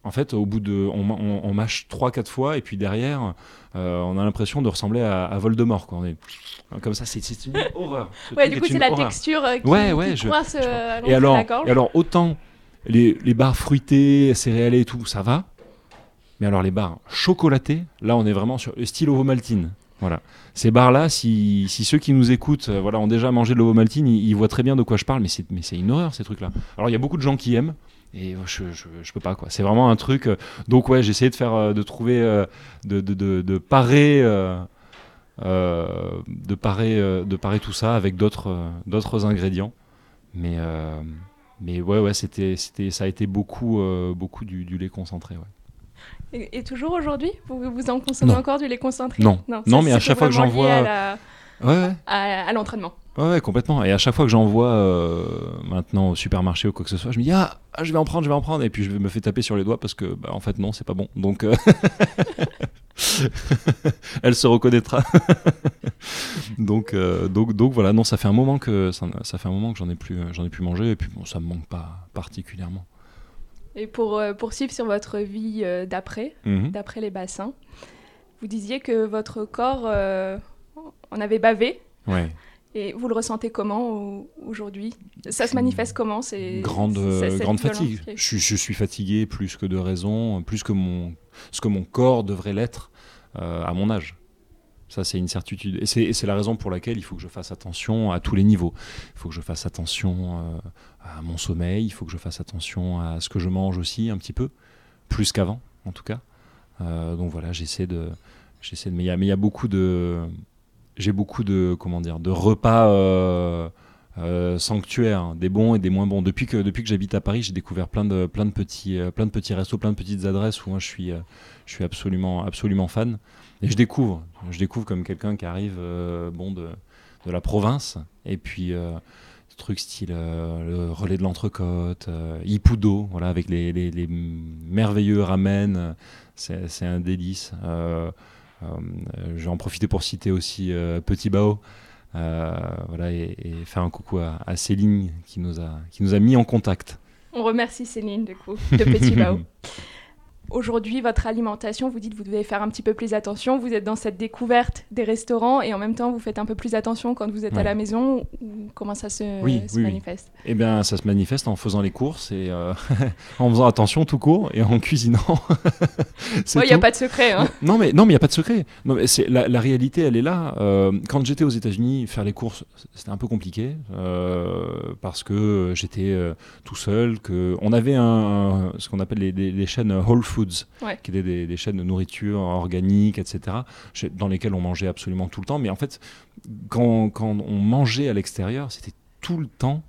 En fait, au bout de, on, mâche 3-4 fois et puis derrière, euh, on a l'impression de ressembler à, Voldemort. Quoi. On est, comme ça, c'est une horreur. ouais, du coup, c'est la texture euh, qui, ouais, ouais, je, euh, et alors, et alors, autant les, les barres fruitées, céréales et tout, ça va. Mais alors les barres chocolatées, là, on est vraiment sur le style Ovomaltine. Voilà. Ces bars-là, si, si, ceux qui nous écoutent voilà, ont déjà mangé de l'Ovomaltine, ils, ils voient très bien de quoi je parle, mais c'est une horreur ces trucs-là. Alors il y a beaucoup de gens qui aiment, et je, je, peux pas quoi. C'est vraiment un truc euh, donc ouais j'ai essayé de faire euh, de trouver euh, de, de, de, de, parer de parer de parer tout ça avec d'autres d'autres ingrédients. Mais mais ouais ouais c'était c'était ça a été beaucoup beaucoup du, du, lait concentré ouais. Et, toujours aujourd'hui vous, vous en consommez encore du lait concentré? Non. Non, non mais à chaque fois que j'en vois à, ouais. à l'entraînement Ouais, complètement. Et à chaque fois que j'en vois euh, maintenant au supermarché ou quoi que ce soit, je me dis ah, ah, je vais en prendre, je vais en prendre, et puis je me fais taper sur les doigts parce que bah, en fait non, c'est pas bon. Donc euh, elle se reconnaîtra. donc, euh, donc donc voilà, non, ça fait un moment que ça, fait un moment que j'en ai plus j'en ai plus mangé et puis bon, ça me manque pas particulièrement. Et pour poursuivre sur votre vie d'après, Mhm. d'après les bassins, vous disiez que votre corps en avait bavé. Ouais. Et vous le ressentez comment au- aujourd'hui? Ça se manifeste comment? C'est grande, grande fatigue. Je, suis- je suis fatigué plus que de raison, plus que mon, ce que mon corps devrait l'être euh, à mon âge. Ça, c'est une certitude. Et c'est la raison pour laquelle il faut que je fasse attention à tous les niveaux. Il faut que je fasse attention euh, à mon sommeil, il faut que je fasse attention à ce que je mange aussi, un petit peu, plus qu'avant, en tout cas. Euh, donc voilà, j'essaie de, j'essaie de. Mais il y a, mais il y a beaucoup de, j'ai beaucoup de, comment dire, de repas euh, euh, sanctuaires, hein, des bons et des moins bons. Depuis que, depuis que j'habite à Paris, j'ai découvert plein de, plein de petits, euh, plein de petits restos, plein de petites adresses où je suis, euh, je suis absolument, absolument fan. Et je découvre, je découvre comme quelqu'un qui arrive, bon, de, de la province, et puis. trucs style le relais de l'entrecôte, euh, Ipudo, voilà, avec les, les- merveilleux ramen, c'est un délice. Euh, je vais en profiter pour citer aussi euh, Petit Bao, euh, voilà, et, et faire un coucou à, à Céline qui nous, a, qui nous a mis en contact. On remercie Céline, du coup, de Petit Bao. Aujourd'hui, votre alimentation, vous dites que vous devez faire un petit peu plus attention. Vous êtes dans cette découverte des restaurants et en même temps, vous faites un peu plus attention quand vous êtes à la maison. Ou comment ça se, Oui, se oui, oui. manifeste? Eh bien, ça se manifeste en faisant les courses et euh, en faisant attention tout court et en cuisinant. Il n'y a tout. pas de secret. Hein. Non mais non mais il y a pas de secret. Non mais c'est la, la réalité elle est là. Euh, quand j'étais aux États-Unis faire les courses c'était un peu compliqué euh, parce que j'étais tout seul que on avait un, un- ce qu'on appelle les, les- les chaînes Whole Foods Ouais. qui étaient des, des chaînes de nourriture organique etc dans lesquelles on mangeait absolument tout le temps mais en fait quand, quand on mangeait à l'extérieur c'était tout le temps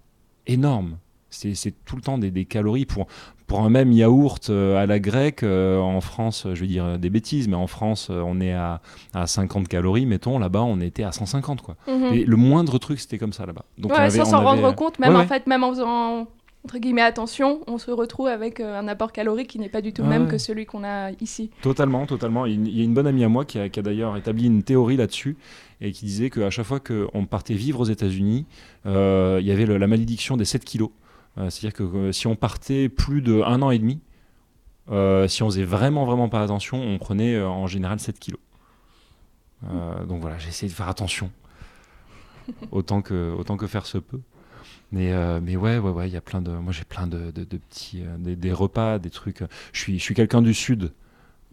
énorme. C'est tout le temps des, des calories pour, pour un même yaourt euh, à la grecque. euh, en France, je vais dire des bêtises, mais en France, euh, on est à, à 50 calories, mettons. Là-bas, on était à 150. Quoi. Mhm. Et le moindre truc, c'était comme ça là-bas. Donc, on avait- sans s'en rendre compte, même ouais, en ouais. fait, même en faisant entre guillemets attention, on se retrouve avec euh, un apport calorique qui n'est pas du tout le Ouais, même que celui qu'on a ici. Totalement, totalement. Il y a une- bonne amie à moi qui a, qui a d'ailleurs établi une théorie là-dessus et qui disait qu'à chaque fois qu'on partait vivre aux États-Unis, euh, il y avait le- la malédiction des 7 kilos. Euh, C'est-à-dire que si on partait plus de un an et demi, si on faisait vraiment, vraiment pas attention, on prenait en général 7 kilos. Donc voilà, j'ai essayé de faire attention autant que, autant que faire se peut. Mais, euh, mais ouais, ouais, ouais, il y a plein de. Moi, j'ai plein de, de- de petits. euh, des, des repas, des trucs. Je suis, je suis quelqu'un du Sud.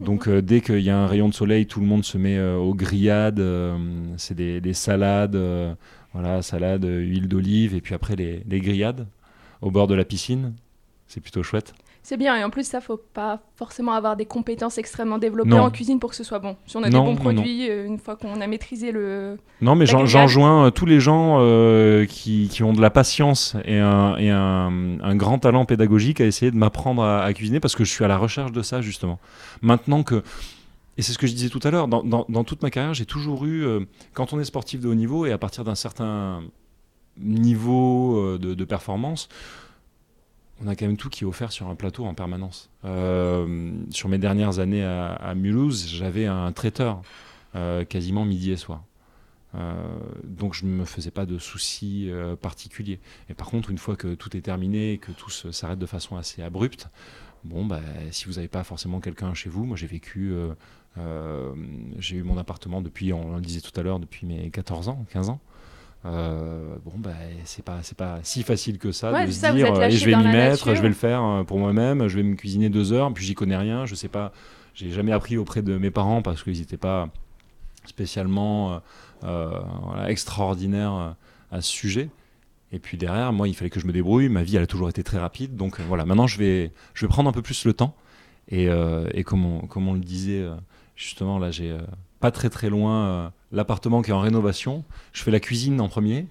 Donc, euh, dès qu'il y a un rayon de soleil, tout le monde se met euh, aux grillades. euh, c'est des, des salades. euh, voilà, salade, euh, huile d'olive. Et puis après, les, les grillades au bord de la piscine. C'est plutôt chouette. C'est bien, et en plus, ça, faut pas forcément avoir des compétences extrêmement développées Non. en cuisine pour que ce soit bon. Si on a Non, des bons non. produits, euh, une fois qu'on a maîtrisé le. Non, mais j'enjoins euh, tous les gens euh, qui, qui ont de la patience et, un, et un, un grand talent pédagogique à essayer de m'apprendre à, à cuisiner parce que je suis à la recherche de ça, justement. Maintenant que. Et c'est ce que je disais tout à l'heure, dans, dans- dans toute ma carrière, j'ai toujours eu, euh, quand on est sportif de haut niveau et à partir d'un certain niveau de, de performance, on a quand même tout qui est offert sur un plateau en permanence. Euh, sur mes dernières années à, Mulhouse, j'avais un traiteur euh, quasiment midi et soir. Euh, donc je ne me faisais pas de soucis particuliers. Et par contre, une fois que tout est terminé et que tout s'arrête de façon assez abrupte, bon, bah, si vous n'avez pas forcément quelqu'un chez vous, moi j'ai vécu, j'ai eu mon appartement depuis, on le disait tout à l'heure, depuis mes 14 ans, 15 ans. Euh, bon, bah, c'est pas, c'est pas si facile que ça Ouais, de se ça, dire, euh, je vais m'y mettre, nature. je vais le faire euh, pour moi-même, je vais me cuisiner deux heures, puis j'y connais rien, je sais pas, j'ai jamais appris auprès de mes parents parce qu'ils n'étaient pas spécialement euh, voilà, extraordinaires à ce sujet. Et puis derrière, moi, il fallait que je me débrouille. Ma vie, elle a toujours été très rapide. Donc voilà, maintenant, je vais, je vais prendre un peu plus le temps. Et, euh, et comme, on, comme on le disait, justement, là, j'ai pas très très loin l'appartement qui est en rénovation. Je fais la cuisine en premier.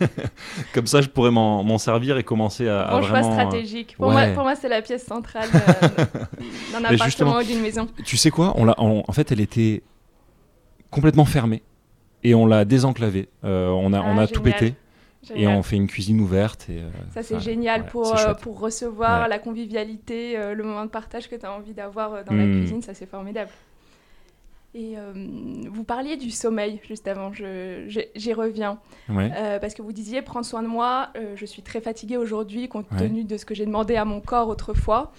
comme ça, je pourrais m'en servir et commencer à, à Bon choix vraiment. euh, stratégique. Pour moi, ouais. pour moi c'est la pièce centrale euh, d'un appartement justement, ou d'une maison. Tu sais quoi on l'a, on- En fait, elle était complètement fermée et on l'a désenclavée. Euh, on a, on Ah, a tout génial. pété et on fait une cuisine ouverte. Et, euh, Ça, c'est génial ouais, pour, euh, pour recevoir Ouais. la convivialité, euh, le moment de partage que tu as envie d'avoir dans la Mm. cuisine. Ça, c'est formidable. Et euh, vous parliez du sommeil juste avant, j'y reviens. Euh, parce que vous disiez prendre soin de moi, euh, je suis très fatiguée aujourd'hui compte tenu de ce que j'ai demandé à mon corps autrefois.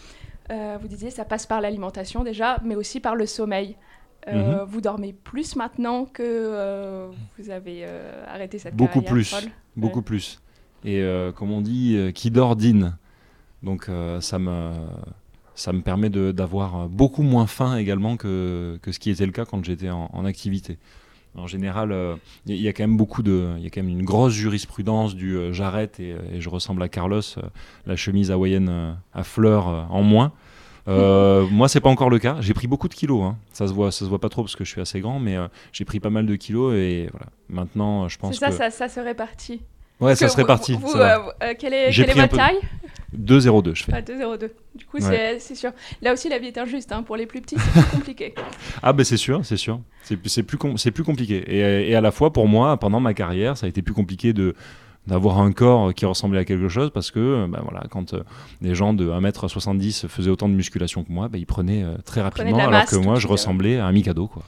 vous disiez ça passe par l'alimentation déjà, mais aussi par le sommeil. Mhm. Vous dormez plus maintenant que vous avez arrêté cette Beaucoup plus, beaucoup plus. Et comme on dit, qui dort dîne. Donc ça me ça me permet d'avoir beaucoup moins faim également que, que, ce qui était le cas quand j'étais en, activité. En général, il euh, y, a quand même beaucoup de, il y a quand même une grosse jurisprudence du euh, j'arrête et, je ressemble à Carlos, euh, la chemise hawaïenne à fleurs en moins. moi, c'est pas encore le cas. J'ai pris beaucoup de kilos. Hein. Ça se voit, ça se voit pas trop parce que je suis assez grand, mais j'ai pris pas mal de kilos et voilà. Maintenant, je pense ça, que ça, ça se répartit. Ouais, ça serait parti. Vous, quelle est, quelle est votre taille? 2,02 je fais. Ah, 2,02. Du coup, c'est sûr. Là aussi, la vie est injuste. Hein. Pour les plus petits, c'est plus compliqué. ah, ben c'est sûr, c'est sûr. C'est plus, plus compliqué. Et, et, à la fois, pour moi, pendant ma carrière, ça a été plus compliqué de d'avoir un corps qui ressemblait à quelque chose parce que ben voilà, quand euh, des gens de 1m70 faisaient autant de musculation que moi, ben, ils prenaient euh, très rapidement alors que moi je ressemblais à un Mikado quoi.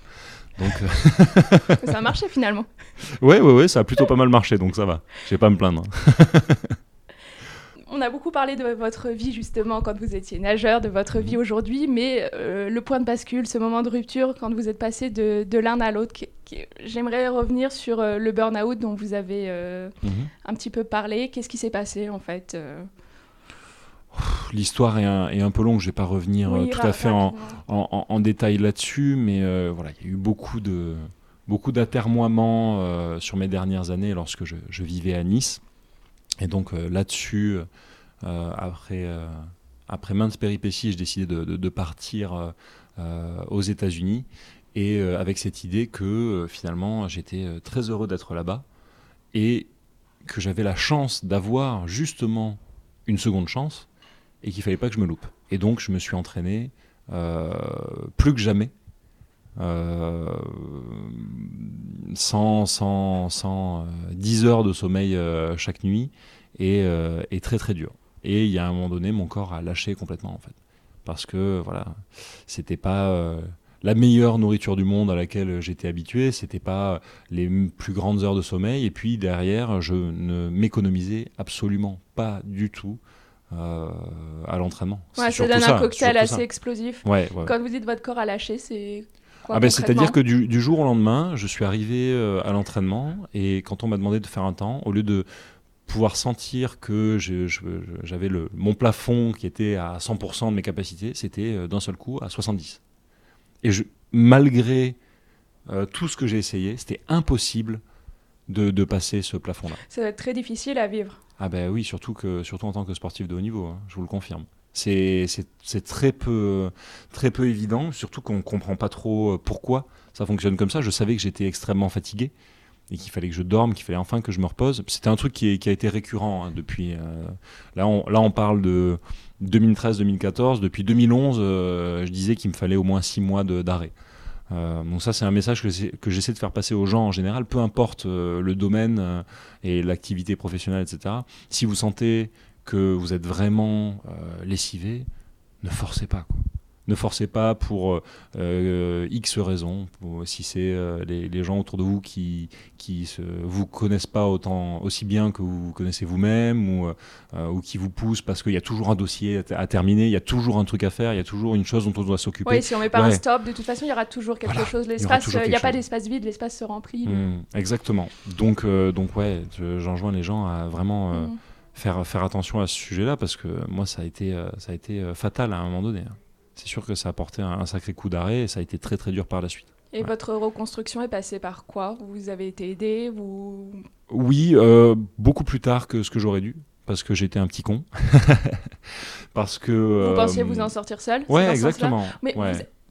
Donc euh, ça a marché finalement. Ouais ouais ouais, ça a plutôt pas mal marché donc ça va. Je vais pas me plaindre. On a beaucoup parlé de votre vie justement quand vous étiez nageur, de votre vie aujourd'hui, mais euh, le point de bascule, ce moment de rupture, quand vous êtes passé de, l'un à l'autre, j'aimerais revenir sur euh, le burn-out dont vous avez euh, mhm. un petit peu parlé. Qu'est-ce qui s'est passé en fait L'histoire est, un, peu longue, je ne vais pas revenir tout à fait en, détail là-dessus, mais voilà, il y a eu beaucoup de beaucoup d'atermoiements sur mes dernières années lorsque je vivais à Nice. Et donc euh, là-dessus, après, euh, après maintes péripéties, j'ai décidé de, partir aux États-Unis. Et avec cette idée que finalement, j'étais très heureux d'être là-bas. Et que j'avais la chance d'avoir justement une seconde chance et qu'il fallait pas que je me loupe. Et donc je me suis entraîné plus que jamais, sans, sans, sans 10 heures de sommeil chaque nuit, euh, et, très très dur. Et il y a un moment donné, mon corps a lâché complètement en fait. Parce que voilà, c'était pas euh, la meilleure nourriture du monde à laquelle j'étais habitué, c'était pas les plus grandes heures de sommeil. Et puis derrière, je ne m'économisais absolument pas du tout euh, à l'entraînement. Ouais, ça donne un cocktail assez explosif. Quand vous dites votre corps a lâché, c'est ah ben, C'est-à-dire que du, du, jour au lendemain, je suis arrivé à l'entraînement et quand on m'a demandé de faire un temps, au lieu de pouvoir sentir que j'avais mon plafond qui était à 100% de mes capacités, c'était euh, d'un seul coup à 70. Et je, malgré euh, tout ce que j'ai essayé, c'était impossible de, passer ce plafond-là. Ça va être très difficile à vivre. Ah ben oui, surtout, que, surtout en tant que sportif de haut niveau, hein, je vous le confirme. C'est très peu, très peu évident, surtout qu'on ne comprend pas trop euh, pourquoi ça fonctionne comme ça. Je savais que j'étais extrêmement fatigué et qu'il fallait que je dorme, qu'il fallait enfin que je me repose. C'était un truc qui, a été récurrent hein, depuis. Euh, là, on, parle de 2013-2014. Depuis 2011, euh, je disais qu'il me fallait au moins six mois d'arrêt. Euh, donc ça, c'est un message que j'essaie de faire passer aux gens en général, peu importe le domaine et l'activité professionnelle, etc. Si vous sentez que vous êtes vraiment lessivé, ne forcez pas. Ne forcez pas pour euh, X raisons. si c'est euh, les, gens autour de vous qui qui se, vous connaissent pas autant aussi bien que vous, connaissez vous-même ou euh, ou qui vous poussent parce qu'il y a toujours un dossier à, terminer, il y a toujours un truc à faire, il y a toujours une chose dont on doit s'occuper. Oui, si on met pas un stop, de toute façon, il y aura toujours quelque chose. L'espace, il n'y a, pas d'espace vide, l'espace se remplit. Mmh, exactement. Donc donc ouais, j'enjoins les gens à vraiment mmh. faire faire attention à ce sujet-là parce que moi ça a été ça a été fatal à un moment donné. C'est sûr que ça a apporté un, sacré coup d'arrêt et ça a été très très dur par la suite. Et votre reconstruction est passée par quoi? Vous avez été aidé vous... Oui, euh, beaucoup plus tard que ce que j'aurais dû, parce que j'étais un petit con. parce que... Vous pensiez vous en sortir seul? Ouais, exactement. Mais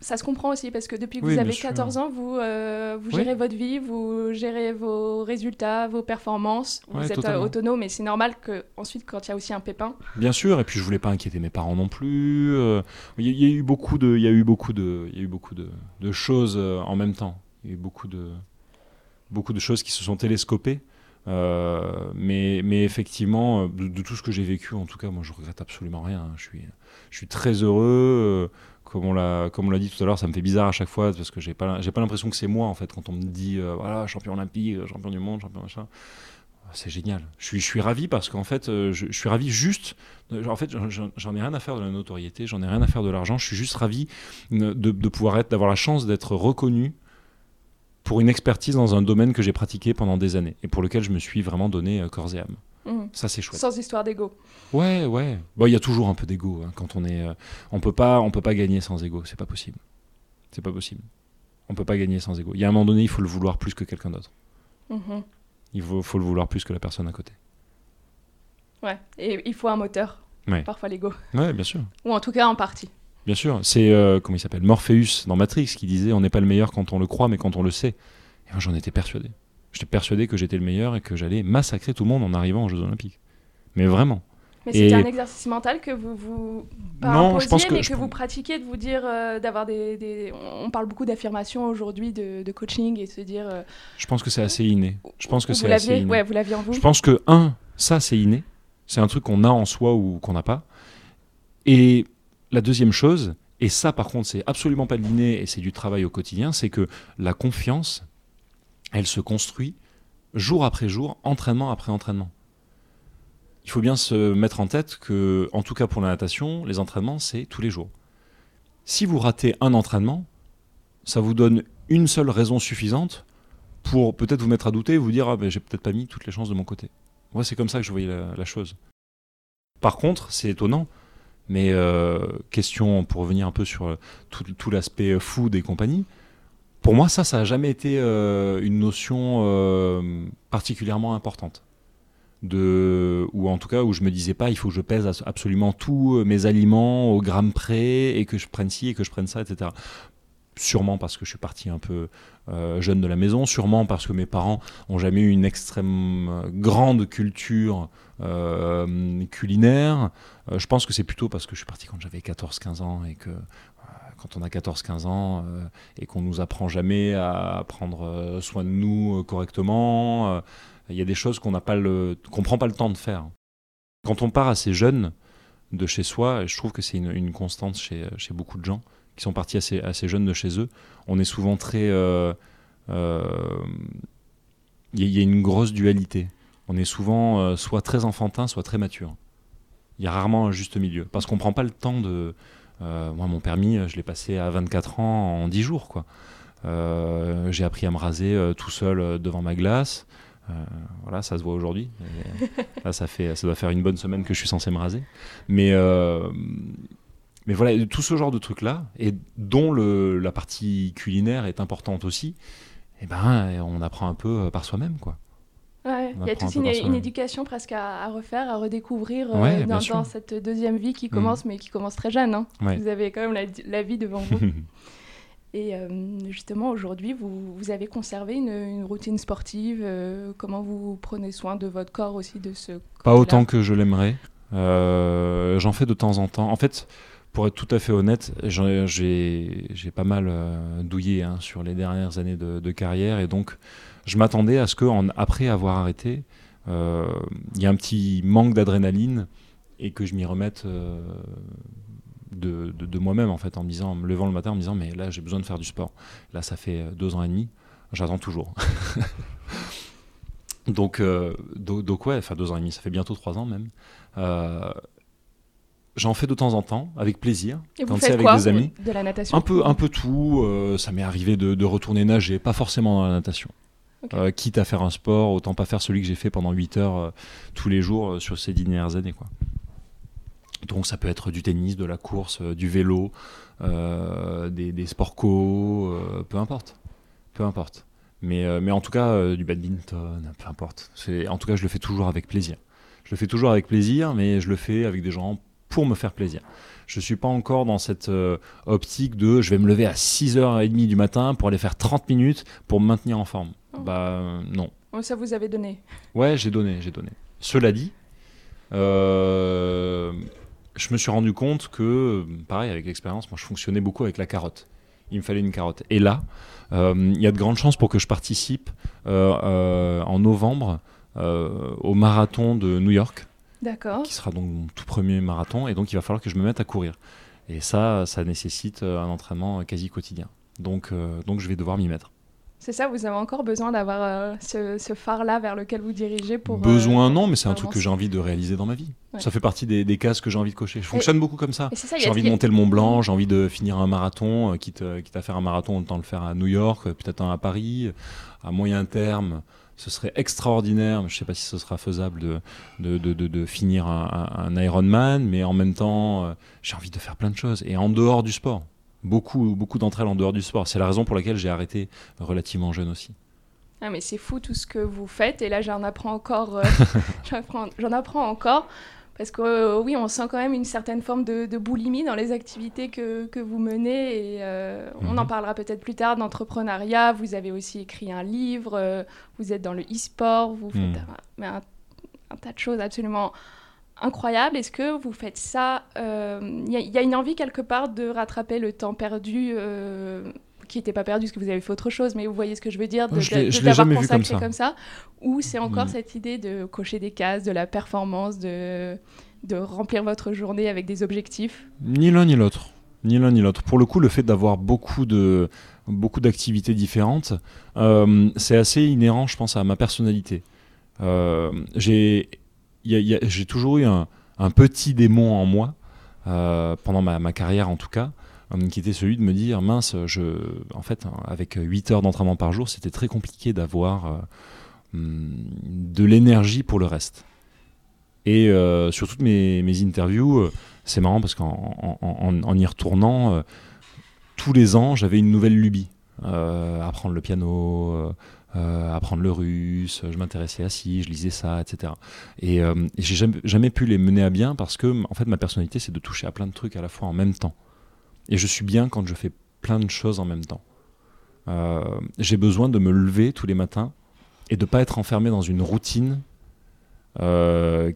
ça se comprend aussi parce que depuis que vous avez 14 ans, vous, euh, vous gérez votre vie, vous gérez vos résultats, vos performances, vous êtes euh, autonome et c'est normal que ensuite quand il y a aussi un pépin. Bien sûr, et puis je voulais pas inquiéter mes parents non plus. Euh, il y, a eu beaucoup de, il y a eu beaucoup de, il y a eu beaucoup de, choses en même temps. Il y a eu beaucoup de, beaucoup de choses qui se sont télescopées mais, mais effectivement, de, tout ce que j'ai vécu, en tout cas, moi, je regrette absolument rien. Hein. Je suis, très heureux. comme on l'a, comme on l'a dit tout à l'heure, ça me fait bizarre à chaque fois parce que j'ai pas, pas l'impression que c'est moi en fait quand on me dit voilà champion olympique, champion du monde, champion machin c'est génial. Je suis, ravi parce qu'en fait, euh, je, suis ravi juste. En fait, j'en ai rien à faire de la notoriété, j'en ai rien à faire de l'argent. Je suis juste ravi de, pouvoir être, d'avoir la chance d'être reconnu pour une expertise dans un domaine que j'ai pratiqué pendant des années et pour lequel je me suis vraiment donné euh, corps et âme. Mmh. Ça, c'est chouette. Sans histoire d'ego. Ouais, ouais. Bon, il y a toujours un peu d'ego hein, quand on est. Euh, on peut pas, on peut pas gagner sans ego. C'est pas possible. C'est pas possible. On peut pas gagner sans ego. Il y a un moment donné, il faut le vouloir plus que quelqu'un d'autre. Mmh il faut, le vouloir plus que la personne à côté. Ouais, et il faut un moteur. Parfois l'ego. Ouais, bien sûr. Ou en tout cas en partie. Bien sûr. C'est, euh, comment il s'appelle Morpheus dans Matrix qui disait on n'est pas le meilleur quand on le croit, mais quand on le sait. Et moi j'en étais persuadé. J'étais persuadé que j'étais le meilleur et que j'allais massacrer tout le monde en arrivant aux Jeux Olympiques. Mais vraiment. Mais c'était un exercice mental que vous vous non, je pense que, mais que vous pratiquiez de vous dire euh, d'avoir des, On parle beaucoup d'affirmation aujourd'hui, de, coaching et de se dire. Euh, je pense que c'est assez inné. Je pense que c'est assez inné. Ouais, vous l'aviez en vous. Je pense que un, ça c'est inné. C'est un truc qu'on a en soi ou qu'on n'a pas. Et la deuxième chose, et ça par contre c'est absolument pas l'inné et c'est du travail au quotidien, c'est que la confiance, elle se construit jour après jour, entraînement après entraînement il faut bien se mettre en tête que, en tout cas pour la natation, les entraînements, c'est tous les jours. Si vous ratez un entraînement, ça vous donne une seule raison suffisante pour peut-être vous mettre à douter et vous dire ah ben j'ai peut-être pas mis toutes les chances de mon côté. Moi c'est comme ça que je voyais la, chose. Par contre, c'est étonnant, mais euh, question pour revenir un peu sur tout, l'aspect food et compagnie. Pour moi, ça, ça n'a jamais été euh, une notion euh, particulièrement importante de ou en tout cas où je me disais pas il faut que je pèse absolument tous euh, mes aliments au gramme près et que je prenne ci et que je prenne ça etc sûrement parce que je suis parti un peu euh, jeune de la maison sûrement parce que mes parents ont jamais eu une extrême euh, grande culture culinaire je pense que c'est plutôt parce que je suis parti quand j'avais 14-15 ans et que quand on a 14-15 ans et qu'on nous apprend jamais à prendre soin de nous correctement il y a des choses qu'on n'a pas prend pas le temps de faire. Quand on part assez jeune de chez soi, je trouve que c'est une, constante chez, beaucoup de gens qui sont partis assez, assez jeunes de chez eux, on est souvent très. Euh, euh, il y, a une grosse dualité. On est souvent euh, soit très enfantin, soit très mature. Il y a rarement un juste milieu. Parce qu'on ne prend pas le temps de. moi, mon permis, je l'ai passé à 24 ans en 10 jours. quoi. J'ai appris à me raser tout seul devant ma glace. Voilà, ça se voit aujourd'hui. là, ça, fait, ça doit faire une bonne semaine que je suis censé me raser. Mais, mais voilà, tout ce genre de trucs-là, et dont le, la partie culinaire est importante aussi, eh ben, on apprend un peu euh, par soi-même. quoi. il y a toute une, éducation presque à, refaire, à redécouvrir dans, cette deuxième vie qui commence, mm. mais qui commence très jeune. Hein. Vous avez quand même la, la vie devant vous. Et euh, justement, aujourd'hui, vous, vous, avez conservé une, routine sportive. Euh, comment vous prenez soin de votre corps aussi de ce Pas autant que je l'aimerais. Euh, j'en fais de temps en temps. En fait, pour être tout à fait honnête, j'ai pas mal douillé hein, sur les dernières années de, carrière. Et donc, je m'attendais à ce qu'après avoir arrêté, il y ait un petit manque d'adrénaline et que je m'y remette de, moi-même en fait en me disant, me levant le matin en me disant mais là j'ai besoin de faire du sport. Là ça fait euh, deux ans et demi, j'attends toujours. donc, euh, donc, ouais, enfin deux ans et demi, ça fait bientôt trois ans même. Euh, j'en fais de temps en temps, avec plaisir, quand c'est avec des amis. De la natation Un peu, un peu tout. ça m'est arrivé de, retourner nager, pas forcément dans la natation. quitte à faire un sport, autant pas faire celui que j'ai fait pendant 8 heures tous les jours sur ces dernières années. Quoi. Donc ça peut être du tennis, de la course, euh, du vélo, euh, des, sports co, euh, peu importe. Peu importe. Mais, mais en tout cas, du badminton, peu importe. En tout cas, je le fais toujours avec plaisir. Je le fais toujours avec plaisir, mais je le fais avec des gens pour me faire plaisir. Je ne suis pas encore dans cette optique de je vais me lever à 6h30 du matin pour aller faire 30 minutes pour me maintenir en forme. Oh. Bah non. Oh, ça vous avez donné Ouais, j'ai donné, j'ai donné. Cela dit, euh, je me suis rendu compte que, pareil, avec l'expérience, moi je fonctionnais beaucoup avec la carotte. Il me fallait une carotte. Et là, euh, il y a de grandes chances pour que je participe euh, euh, en novembre au marathon de New York. D'accord. Qui sera donc mon tout premier marathon. Et donc, il va falloir que je me mette à courir. Et ça, ça nécessite un entraînement quasi quotidien. Donc, donc je vais devoir m'y mettre. C'est ça, vous avez encore besoin d'avoir euh, ce, phare-là vers lequel vous dirigez pour... Besoin, euh, non, mais c'est un truc que j'ai envie de réaliser dans ma vie. Ça fait partie des, cases que j'ai envie de cocher. Je fonctionne beaucoup comme ça. J'ai envie de monter le Mont Blanc, j'ai envie de finir un marathon, euh, quitte, quitte, à faire un marathon, autant le faire à New York, peut-être un à Paris, à moyen terme. Ce serait extraordinaire, je ne sais pas si ce sera faisable de, de, de, de finir un, un, Ironman, mais en même temps, j'ai envie de faire plein de choses. Et en dehors du sport beaucoup, beaucoup d'entre elles en dehors du sport. C'est la raison pour laquelle j'ai arrêté relativement jeune aussi. Ah mais c'est fou tout ce que vous faites et là j'en apprends encore, euh, j'en apprends, encore parce que euh, oui on sent quand même une certaine forme de, boulimie dans les activités que, que vous menez et euh, on en mhm. parlera peut-être plus tard d'entrepreneuriat. Vous avez aussi écrit un livre, vous êtes dans le e-sport, vous faites mhm. un, un, tas de choses absolument incroyable. Est-ce que vous faites ça Il euh, y, a une envie quelque part de rattraper le temps perdu euh, qui n'était pas perdu parce que vous avez fait autre chose, mais vous voyez ce que je veux dire, de, de, consacré comme ça. Ou c'est encore mm. cette idée de cocher des cases, de la performance, de, de remplir votre journée avec des objectifs? Ni l'un ni l'autre. Ni l'un ni l'autre. Pour le coup, le fait d'avoir beaucoup de beaucoup d'activités différentes, euh, c'est assez inhérent, je pense, à ma personnalité. j'ai j'ai toujours eu un, petit démon en moi, euh, pendant ma, carrière en tout cas, euh, qui était celui de me dire mince, je, en fait, avec 8 heures d'entraînement par jour, c'était très compliqué d'avoir euh, hmm, de l'énergie pour le reste. Et sur toutes mes, interviews, c'est marrant parce qu'en en, y retournant, tous les ans, j'avais une nouvelle lubie. apprendre le piano, euh, apprendre le russe, je m'intéressais à ci, je lisais ça, etc. Et, euh, j'ai jamais, pu les mener à bien parce que en fait ma personnalité c'est de toucher à plein de trucs à la fois en même temps. Et je suis bien quand je fais plein de choses en même temps. Euh, j'ai besoin de me lever tous les matins et de pas être enfermé dans une routine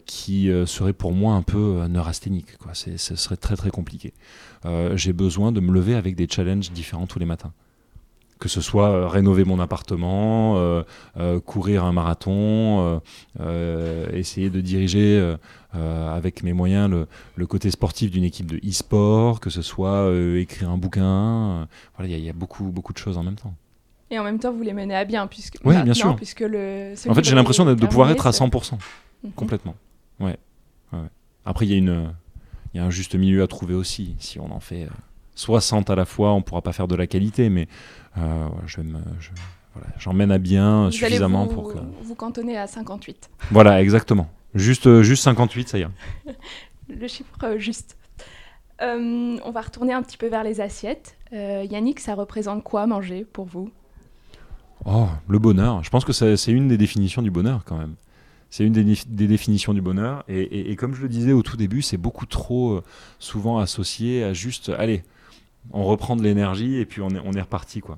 qui serait pour moi un peu neurasthénique. Quoi. Ce serait très très compliqué. j'ai besoin de me lever avec des challenges différents tous les matins que ce soit euh, rénover mon appartement, euh, euh, courir un marathon, essayer de diriger avec mes moyens le, côté sportif d'une équipe de e-sport, que ce soit écrire un bouquin. voilà, il y, a beaucoup, beaucoup de choses en même temps. Et en même temps, vous les menez à bien, puisque, oui, bien sûr. puisque le. En fait, j'ai l'impression de, pouvoir être à 100%, mhm. complètement. Ouais. Après, il y a une, y a un juste milieu à trouver aussi. Si on en fait 60 à la fois, on pourra pas faire de la qualité, mais euh, je j'emmène à bien suffisamment pour que. Vous cantonnez à 58. Voilà, exactement. Juste, euh, juste 58, ça y est. Le chiffre euh, juste. on va retourner un petit peu vers les assiettes. Yannick, ça représente quoi manger pour vous? Oh, le bonheur. Je pense que c'est une des définitions du bonheur quand même. C'est une des, définitions du bonheur. Et, et, comme je le disais au tout début, c'est beaucoup trop souvent associé à juste, allez, on reprend de l'énergie et puis on est, on est reparti quoi.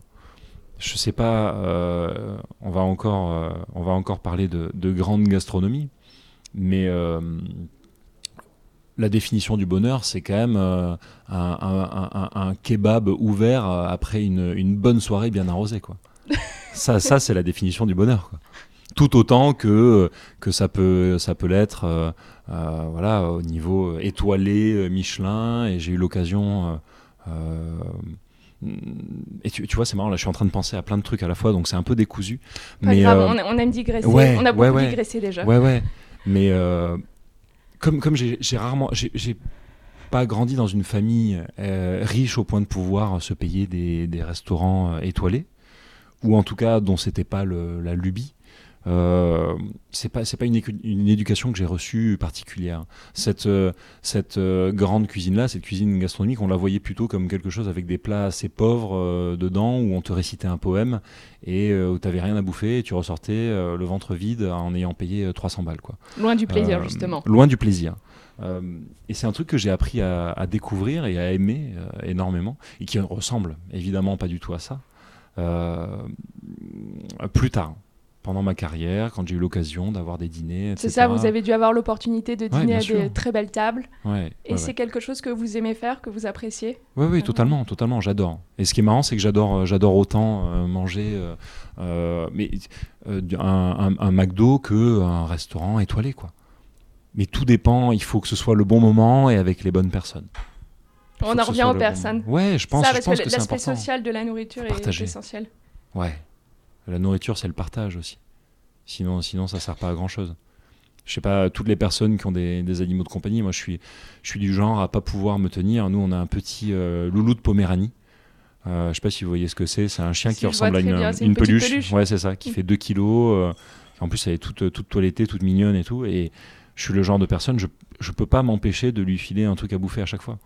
Je sais pas, euh, on va encore, euh, on va encore parler de, grande gastronomie, mais euh, la définition du bonheur, c'est quand même un, kebab ouvert après une, bonne soirée bien arrosée quoi. ça, ça c'est la définition du bonheur quoi. Tout autant que, que ça peut, ça peut l'être, voilà, au niveau étoilé Michelin. Et j'ai eu l'occasion euh, et tu, vois, c'est marrant, là je suis en train de penser à plein de trucs à la fois, donc c'est un peu décousu. mais euh, on, aime digresser, on a beaucoup digressé déjà. Ouais, ouais. Mais euh, comme, comme j'ai rarement. J'ai pas grandi dans une famille riche au point de pouvoir se payer des, des restaurants étoilés, ou en tout cas dont c'était pas le, la lubie. Euh, c'est pas c'est pas une, une, éducation que j'ai reçue particulière. Cette euh, cette euh, grande cuisine là, cette cuisine gastronomique, on la voyait plutôt comme quelque chose avec des plats assez pauvres dedans où on te récitait un poème et où tu n'avais rien à bouffer et tu ressortais le ventre vide en ayant payé 300 balles quoi. Loin du plaisir justement. Loin du plaisir. et c'est un truc que j'ai appris à, à, découvrir et à aimer énormément et qui ressemble évidemment pas du tout à ça. plus tard pendant ma carrière, quand j'ai eu l'occasion d'avoir des dîners. C'est ça, vous avez dû avoir l'opportunité de dîner à sûr. des très belles tables. Ouais, Et ouais, c'est quelque chose que vous aimez faire, que vous appréciez Oui, oui, totalement, totalement, j'adore. Et ce qui est marrant, c'est que j'adore, euh, j'adore autant euh, manger euh, mais, euh, un, un- un McDo que un restaurant étoilé, quoi. Mais tout dépend, il faut que ce soit le bon moment et avec les bonnes personnes. On en revient aux bon personnes. moment. Ouais, je pense, ça, je parce pense que que l'aspect social de la nourriture est essentiel. Ouais. La nourriture, c'est le partage aussi. Sinon, sinon ça sert pas à grand chose. Je sais pas, toutes les personnes qui ont des, des animaux de compagnie, moi je suis, je suis du genre à pas pouvoir me tenir. Nous, on a un petit euh, loulou de Poméranie. Euh, je sais pas si vous voyez ce que c'est. C'est un chien Si, qui ressemble à une, bien, une une peluche. peluche. Ouais, c'est ça, qui Mm. fait 2 kilos. euh, en plus, elle est toute, toute toilettée, toute mignonne et tout. Et je suis le genre de personne, je, je peux pas m'empêcher de lui filer un truc à bouffer à chaque fois.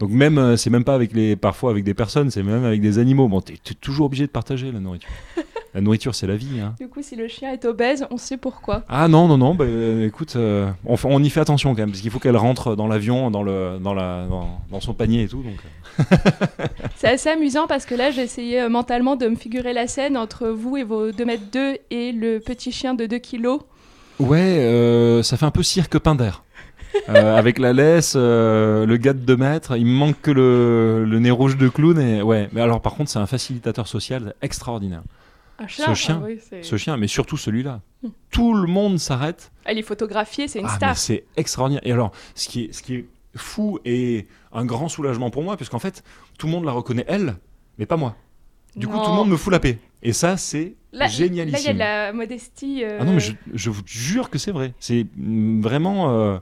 Donc même, euh, c'est même pas avec les, parfois avec des personnes, c'est même avec des animaux. Bon, t'es toujours obligé de partager la nourriture. la nourriture, c'est la vie. Hein. Du coup, si le chien est obèse, on sait pourquoi. Ah non, non, non, bah, écoute, euh, on, y fait attention quand même, parce qu'il faut qu'elle rentre dans l'avion, dans, le, dans, la, dans, dans son panier et tout. Donc, euh. C'est assez amusant parce que là, j'ai essayé euh, mentalement de me figurer la scène entre vous et vos 2 mètres 2 et le petit chien de 2 kilos. Ouais, euh, ça fait un peu cirque Pinder. Euh, avec la laisse, euh, le gars de 2 mètres, il me manque que le, le nez rouge de clown. Et, ouais, mais alors par contre, c'est un facilitateur social extraordinaire. Un chien. chien, ah oui, Ce chien, mais surtout celui-là. Hmm. Tout le monde s'arrête Elle est photographiée, c'est une Ah, star. c'est extraordinaire. Et alors, ce qui est, ce qui est fou et un grand soulagement pour moi, puisqu'en fait, tout le monde la reconnaît elle, mais pas moi. Du coup, tout le monde me fout la paix. Et ça, c'est génialissime. Là, il y a de la modestie. euh, Ah non, mais je, je vous jure que c'est vrai. C'est vraiment, euh,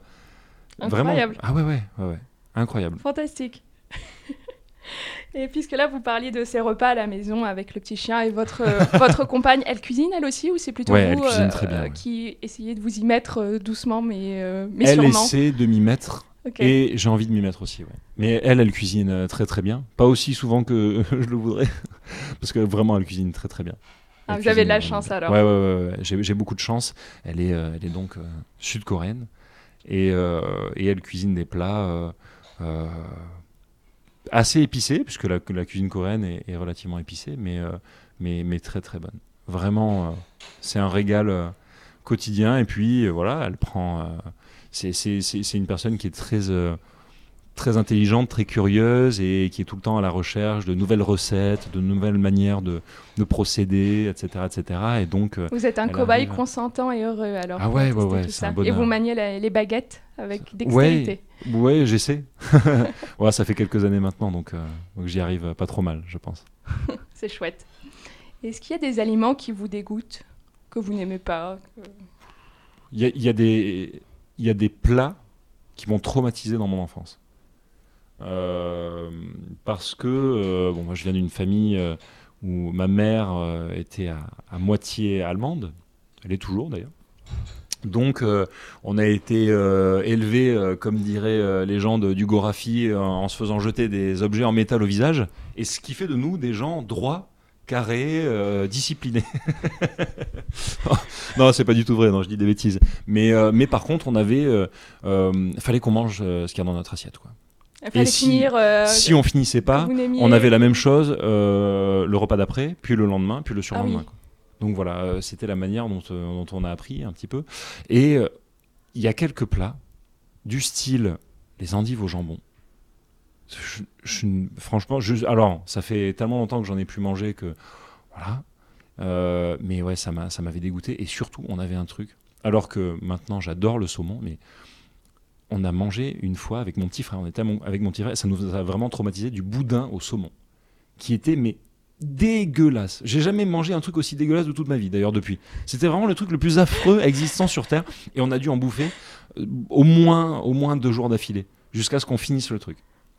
vraiment. Incroyable. Ah ouais, ouais, ouais, ouais. incroyable. Fantastique. Et puisque là, vous parliez de ces repas à la maison avec le petit chien et votre, euh, votre compagne, elle cuisine elle aussi ou c'est plutôt Ouais, elle vous cuisine très bien, ouais. qui essayez de vous y mettre euh, doucement mais, euh, mais elle sûrement essaie de m'y mettre. Et j'ai envie de m'y mettre aussi, ouais. Mais elle, elle cuisine euh, très très bien. Pas aussi souvent que je le voudrais. Parce que vraiment, elle cuisine très très bien. Ah, Elle vous avez de la chance, alors. Ouais, ouais, ouais. ouais. J'ai, beaucoup de chance. Elle est, euh, elle est donc euh, sud-coréenne. Et, euh, et elle cuisine des plats euh, euh, assez épicés, puisque la, cuisine coréenne est, relativement épicée, mais, euh, mais, mais très très bonne. Vraiment, euh, c'est un régal euh, quotidien. Et puis, voilà, elle prend. c'est une personne qui est très. Très intelligente, très curieuse et qui est tout le temps à la recherche de nouvelles recettes, de nouvelles manières de, de procéder, etc., etc. Et donc, euh, Vous êtes un cobaye arrive. consentant et heureux alors. Ah ouais, ouais, ouais, c'est un. Et vous maniez la- les baguettes avec dextérité. ouais, j'essaie. ouais, ça fait quelques années maintenant, donc, euh, donc j'y arrive pas trop mal, je pense. C'est chouette. Est-ce qu'il y a des aliments qui vous dégoûtent, que vous n'aimez pas que- Il y a, il y a des, il y a des plats qui m'ont traumatisé dans mon enfance. Euh, parce que euh, bon, je viens d'une famille euh, où ma mère était à, moitié allemande. Elle est toujours d'ailleurs. Donc, on a été euh, élevés, euh, comme diraient euh, les gens de, du Gorafi, en se faisant jeter des objets en métal au visage. Et ce qui fait de nous des gens droits, carrés, disciplinés. non, c'est pas du tout vrai, non, je dis des bêtises. Mais, mais par contre, on avait. fallait qu'on mange ce qu'il y a dans notre assiette. Si- finir. euh, si on finissait pas, on avait la même chose euh, le repas d'après, puis le lendemain, puis le surlendemain. Ah oui. Donc voilà, euh, c'était la manière dont, dont on a appris un petit peu. Et il y a quelques plats du style les endives au jambon. Je- je- franchement, je- alors ça fait tellement longtemps que j'en ai plus mangé que voilà. Euh, mais ouais, ça m'avait dégoûté. Et surtout, on avait un truc. Alors que maintenant, j'adore le saumon, mais on a mangé une fois avec mon petit frère. On était avec mon petit frère. Ça nous a vraiment traumatisé du boudin au saumon, qui était mais dégueulasse. J'ai jamais mangé un truc aussi dégueulasse de toute ma vie. D'ailleurs, depuis, c'était vraiment le truc le plus affreux existant sur terre. Et on a dû en bouffer euh, au moins, au moins deux jours d'affilée, jusqu'à ce qu'on finisse le truc.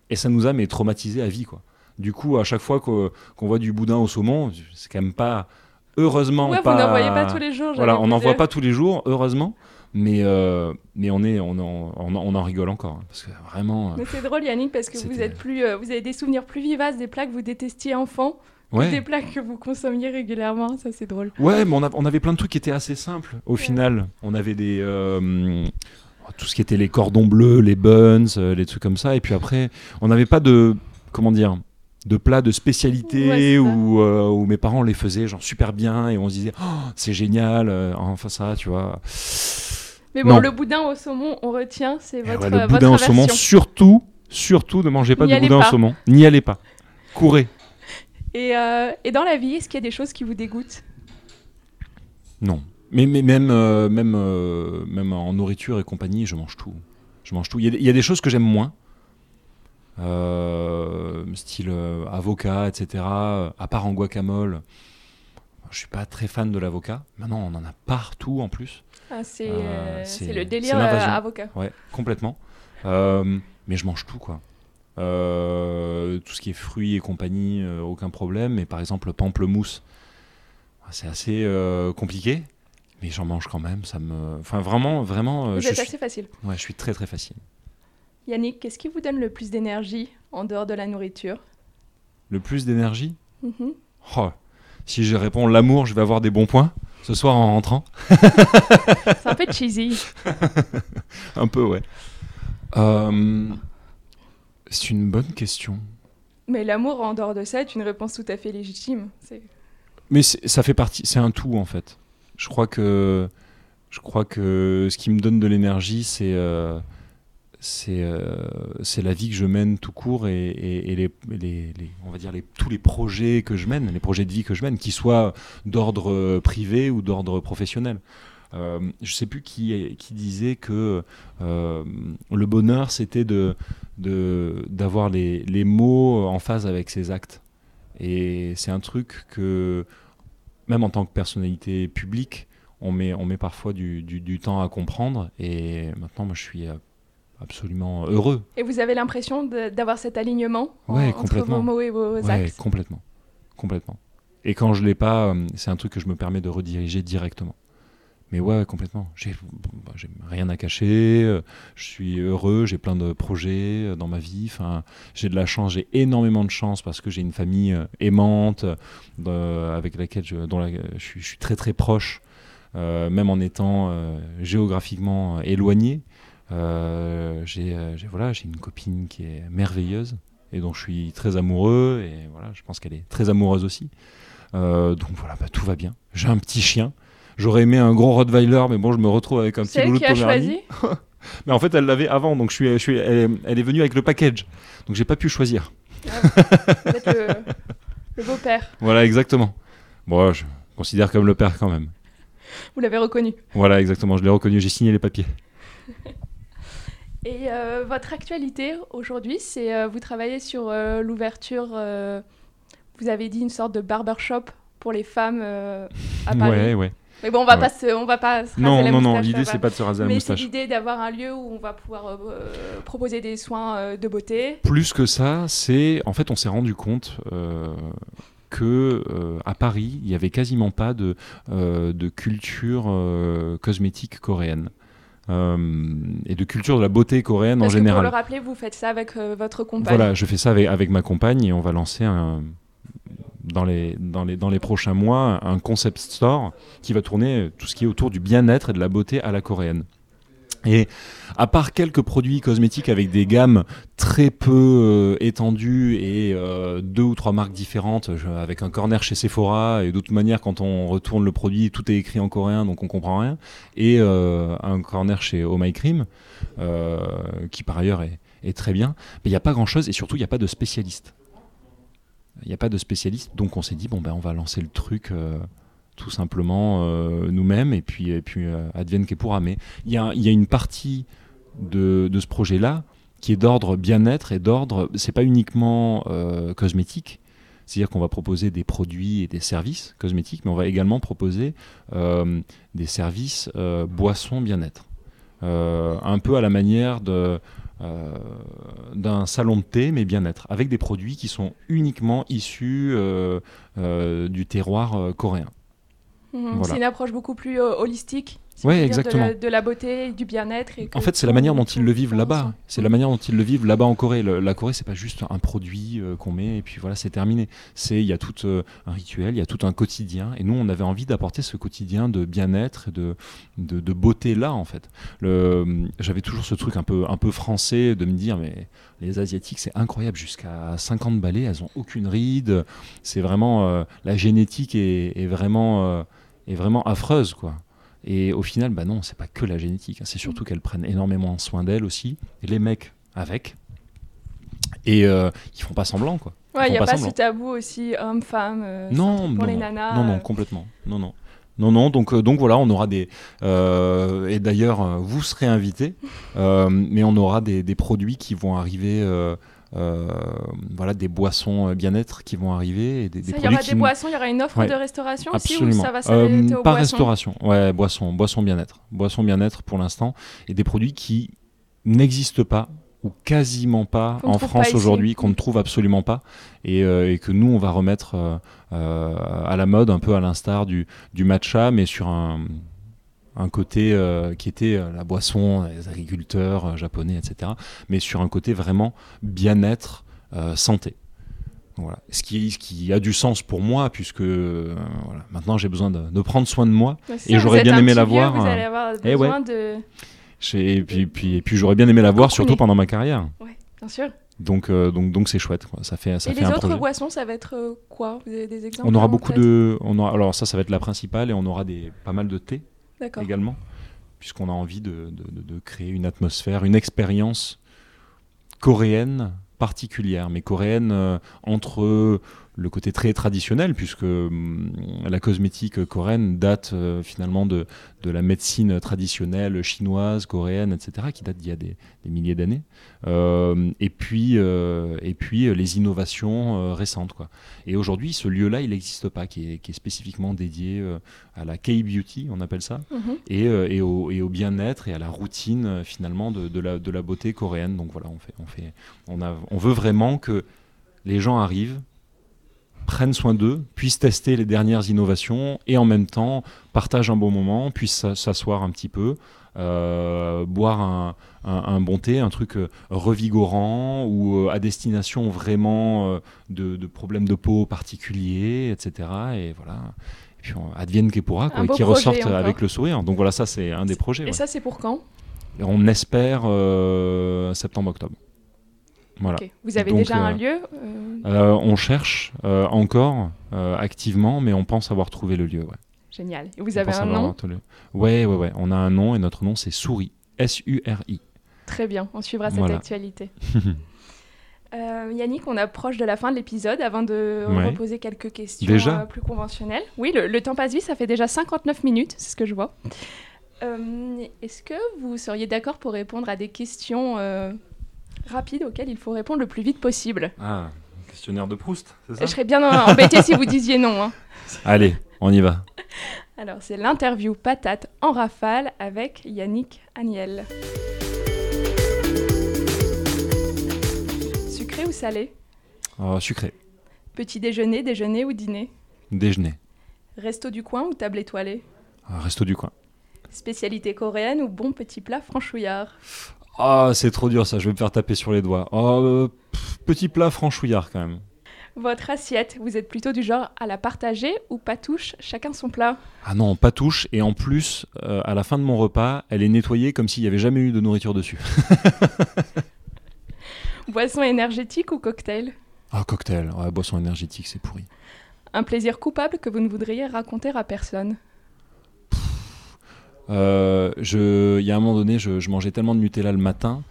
Et ça nous a mais traumatisé à vie, quoi. Du coup, à chaque fois qu'o- qu'on voit du boudin au saumon, c'est quand même pas. Heureusement, Ouais, pas. vous n'en voyez pas tous les jours. Voilà, on n'en voit pas tous les jours, heureusement, mais, euh, mais on, est, on, en, on, en- on en rigole encore. hein, parce que vraiment. euh, c'est drôle Yannick parce que vous êtes plus, euh, vous avez des souvenirs plus vivaces des plats que vous détestiez enfant, que ouais. des plats que vous consommiez régulièrement. Ça c'est drôle. Ouais, mais on, a- on avait plein de trucs qui étaient assez simples au final. On avait des. euh, tout ce qui était les cordons bleus, les buns, les trucs comme ça. Et puis après, on n'avait pas de. Comment dire de plats de spécialité Ouais, où, euh, où mes parents les faisaient genre super bien et on se disait oh, c'est génial euh, enfin ça tu vois Mais bon, Non. le boudin au saumon, on retient, c'est Et votre, ouais, le votre boudin au saumon surtout surtout ne mangez pas de boudin pas. au saumon. N'y allez pas. Courez. Et, euh, et dans la vie, est-ce qu'il y a des choses qui vous dégoûtent? Non. Mais, mais même euh, même euh, même en nourriture et compagnie je mange tout. Je mange tout. Il y a, il y a des choses que j'aime moins. Style avocat etc à part en guacamole je suis pas très fan de l'avocat maintenant on en a partout en plus Ah, C'est Euh, euh, c'est- le délire euh, avocat. Ouais, complètement. Euh, mais je mange tout, quoi. Euh, tout ce qui est fruits et compagnie, aucun problème. Mais par exemple, le pamplemousse, c'est assez compliqué. Mais j'en mange quand même. Ça me... Enfin, vraiment, vraiment, Vous je, êtes suis... assez facile. ouais, je suis très, très facile. Yannick, qu'est-ce qui vous donne le plus d'énergie en dehors de la nourriture? Le plus d'énergie? Mhm. Oh, Si je réponds l'amour, je vais avoir des bons points ce soir en rentrant. C'est un peu cheesy. Un peu, ouais. Euh, C'est une bonne question. Mais l'amour en dehors de ça est une réponse tout à fait légitime. Mais ça fait partie, c'est un tout en fait. Je crois que, je crois que ce qui me donne de l'énergie, c'est euh, c'est euh, c'est la vie que je mène tout court et, les, on va dire tous les projets que je mène, les projets de vie que je mène, qu'ils soient d'ordre privé ou d'ordre professionnel. Euh, je sais plus qui, qui disait que euh, le bonheur c'était de de- d'avoir les, les mots en phase avec ses actes. Et c'est un truc que, même en tant que personnalité publique, on met, on met parfois du, du- du temps à comprendre. Et maintenant, moi, je suis absolument heureux. Et vous avez l'impression d'avoir cet alignement en- Ouais, entre complètement. vos mots et vos Ouais, actes complètement. Complètement. Et quand je l'ai pas, euh, c'est un truc que je me permets de rediriger directement. Mais ouais, complètement. J'ai bah, j'ai rien à cacher. euh, Je suis heureux. J'ai plein de projets euh, dans ma vie. Enfin, j'ai de la chance. J'ai énormément de chance parce que j'ai une famille aimante euh, avec laquelle je, dont la- je, suis, je suis très très proche, euh, même en étant euh, géographiquement éloigné. Euh, j'ai euh, j'ai- voilà, une copine qui est merveilleuse et dont je suis très amoureux et voilà, je pense qu'elle est très amoureuse aussi. Euh, donc voilà, bah, tout va bien. J'ai un petit chien. J'aurais aimé un gros Rottweiler, mais bon, je me retrouve avec un petit C'est elle boulot qui de choisi Mais en fait, elle l'avait avant, donc je suis, je suis, elle, est- elle est venue avec le package. Donc j'ai pas pu choisir. Êtes le, le beau-père. Voilà, exactement. Bon, je considère comme le père quand même. Vous l'avez reconnu. Voilà, exactement. Je l'ai reconnu. J'ai signé les papiers. Et euh, votre actualité aujourd'hui, c'est euh, vous travaillez sur euh, l'ouverture, euh, vous avez dit une sorte de barbershop pour les femmes à Paris. Ouais, ouais. Mais bon, on va Ouais. pas se, on va pas se raser Non, la non, non. moustache, L'idée, c'est pas de se raser la Mais c'est l'idée d'avoir un lieu où on va pouvoir proposer des soins de beauté. Plus que ça, c'est en fait, on s'est rendu compte que euh, à Paris, il y avait quasiment pas de, euh, de culture euh, cosmétique coréenne et de culture de la beauté coréenne Parce en que pour général. le rappeler, vous faites ça avec euh, votre compagne. Voilà, je fais ça avec, avec ma compagne et on va lancer un, dans, les, dans, les, dans les prochains mois un concept store qui va tourner tout ce qui est autour du bien-être et de la beauté à la coréenne. Et à part quelques produits cosmétiques avec des gammes très peu euh, étendues et euh, deux ou trois marques différentes, avec un corner chez Sephora et de toute manière quand on retourne le produit tout est écrit en coréen donc on comprend rien, et euh, un corner chez Oh My Cream qui par ailleurs est, est très bien, mais il n'y a pas grand chose et surtout il n'y a pas de spécialiste. Il n'y a pas de spécialiste donc on s'est dit bon ben on va lancer le truc. Tout simplement euh, nous-mêmes et puis, et puis euh, advienne que pourra. Mais il y y a une partie de, de ce projet-là qui est d'ordre bien-être et d'ordre, c'est pas uniquement euh, cosmétique, c'est-à-dire qu'on va proposer des produits et des services cosmétiques, mais on va également proposer des services boissons bien-être. Un peu à la manière de, d'un salon de thé, mais bien-être, avec des produits qui sont uniquement issus du terroir coréen. Mhm. Voilà. C'est une approche beaucoup plus euh, holistique. si Ouais, dire. De la, de la beauté, du bien-être. En fait, c'est la manière dont ils le vivent là-bas. C'est la manière dont ils le vivent là-bas en Corée. Le- la Corée, c'est pas juste un produit euh, qu'on met et puis voilà, c'est terminé. C'est il y a tout euh, un rituel, il y a tout un quotidien. Et nous, on avait envie d'apporter ce quotidien de bien-être, et de, de, de beauté là, en fait. J'avais toujours ce truc un peu, un peu français de me dire, mais les Asiatiques, c'est incroyable. Jusqu'à 50 balais, elles ont aucune ride. C'est vraiment la génétique est, est vraiment, est vraiment affreuse, quoi. Et au final, bah non, c'est pas que la génétique. hein. C'est surtout qu'elles prennent énormément soin d'elles aussi. Et les mecs avec. Et euh, ils font pas semblant, quoi. Ouais, il n'y a pas ce tabou aussi homme-femme. euh, Non, pour non, les non, nanas. non, non, euh, complètement. Non, non. Non, non, donc, euh, donc voilà, on aura des. euh, et d'ailleurs, vous serez invités, mais on aura des, des produits qui vont arriver. Euh, voilà, des boissons euh, bien-être qui vont arriver. Et des, des ça, il y aura qui des boissons, il y aura une offre Ouais. de restauration aussi Absolument. ou ça va s'arrêter Euh, aux pas boissons restauration, ouais, boisson, boisson bien-être, boisson bien-être pour l'instant, et des produits qui n'existent pas ou quasiment pas en France aujourd'hui, qu'on ne trouve absolument pas, et, euh, et que nous on va remettre euh, euh, à la mode, un peu à l'instar du, du matcha, mais sur un, un côté euh, qui était euh, la boisson des agriculteurs euh, japonais, etc., mais sur un côté vraiment bien-être, santé. Voilà. Ce, qui, ce qui a du sens pour moi, puisque voilà, maintenant j'ai besoin de, de prendre soin de moi. C'est Et j'aurais bien aimé la voir, Vous allez avoir eh ouais. de. Et puis, puis, et puis j'aurais bien aimé la voir, surtout pendant ma carrière. Ouais, bien sûr. Donc, euh, donc, donc c'est chouette. Quoi. Ça fait, ça Et fait les un autres projet. boissons, ça va être quoi? Vous avez des exemples On aura beaucoup de. On aura, alors ça, ça va être la principale, et on aura des, pas mal de thé. Également, puisqu'on a envie de, créer une atmosphère, une expérience coréenne particulière, mais coréenne euh, entre le côté très traditionnel, puisque hum, la cosmétique coréenne date euh, finalement de, de la médecine traditionnelle chinoise, coréenne, etc., qui date d'il y a des, des milliers d'années, Euh, et puis, euh, et puis les innovations euh, récentes. Quoi. Et aujourd'hui, ce lieu-là, il n'existe pas, qui est, qui est spécifiquement dédié à la K-beauty, on appelle ça, Mhm. et, et au, et au bien-être et à la routine finalement de, de la, de la beauté coréenne. Donc voilà, on, fait, on, fait, on, a, on veut vraiment que les gens arrivent, prennent soin d'eux, puissent tester les dernières innovations et en même temps partagent un bon moment, puissent s'a- s'asseoir un petit peu, euh, boire un, un- un bon thé, un truc euh, revigorant ou euh, à destination vraiment de, de problèmes de peau particuliers, etc. Et voilà. Et puis on, advienne que pourra, quoi, et qui ressortent encore. avec le sourire. Donc voilà, ça c'est un des projets. Et ouais. ça, c'est pour quand? Et on espère septembre-octobre. Voilà. Vous avez Donc, déjà un euh, lieu euh, Euh, on cherche encore activement, mais on pense avoir trouvé le lieu. Ouais. Génial. Et vous On avez un nom Ouais, ouais, ouais. On a un nom et notre nom c'est Souris. S-U-R-I. Très bien, on suivra cette Voilà. actualité. Euh, Yannick, on approche de la fin de l'épisode avant de Ouais. reposer quelques questions Déjà euh, plus conventionnelles. Oui, le, le temps passe vite, ça fait déjà 59 minutes, c'est ce que je vois. Euh, Est-ce que vous seriez d'accord pour répondre à des questions rapides auxquelles il faut répondre le plus vite possible Ah, questionnaire de Proust, c'est Je serais bien embêtée si vous disiez non. hein. Allez, on y va. Alors, c'est l'interview patate en rafale avec Yannick Aniel. Sucré ou salé? Euh, sucré. Petit déjeuner, déjeuner ou dîner? Déjeuner. Resto du coin ou table étoilée? Euh, resto du coin. Spécialité coréenne ou bon petit plat franchouillard? Ah, c'est trop dur ça, je vais me faire taper sur les doigts. Oh, euh, pff, petit plat franchouillard quand même. Votre assiette, vous êtes plutôt du genre à la partager ou pas touche, chacun son plat? Ah non, pas touche. Et en plus, euh, à la fin de mon repas, elle est nettoyée comme s'il n'y avait jamais eu de nourriture dessus. Boisson énergétique ou cocktail? Ah, cocktail. Ouais, boisson énergétique, c'est pourri. Un plaisir coupable que vous ne voudriez raconter à personne je- Il y a un moment donné, je, je mangeais tellement de Nutella le matin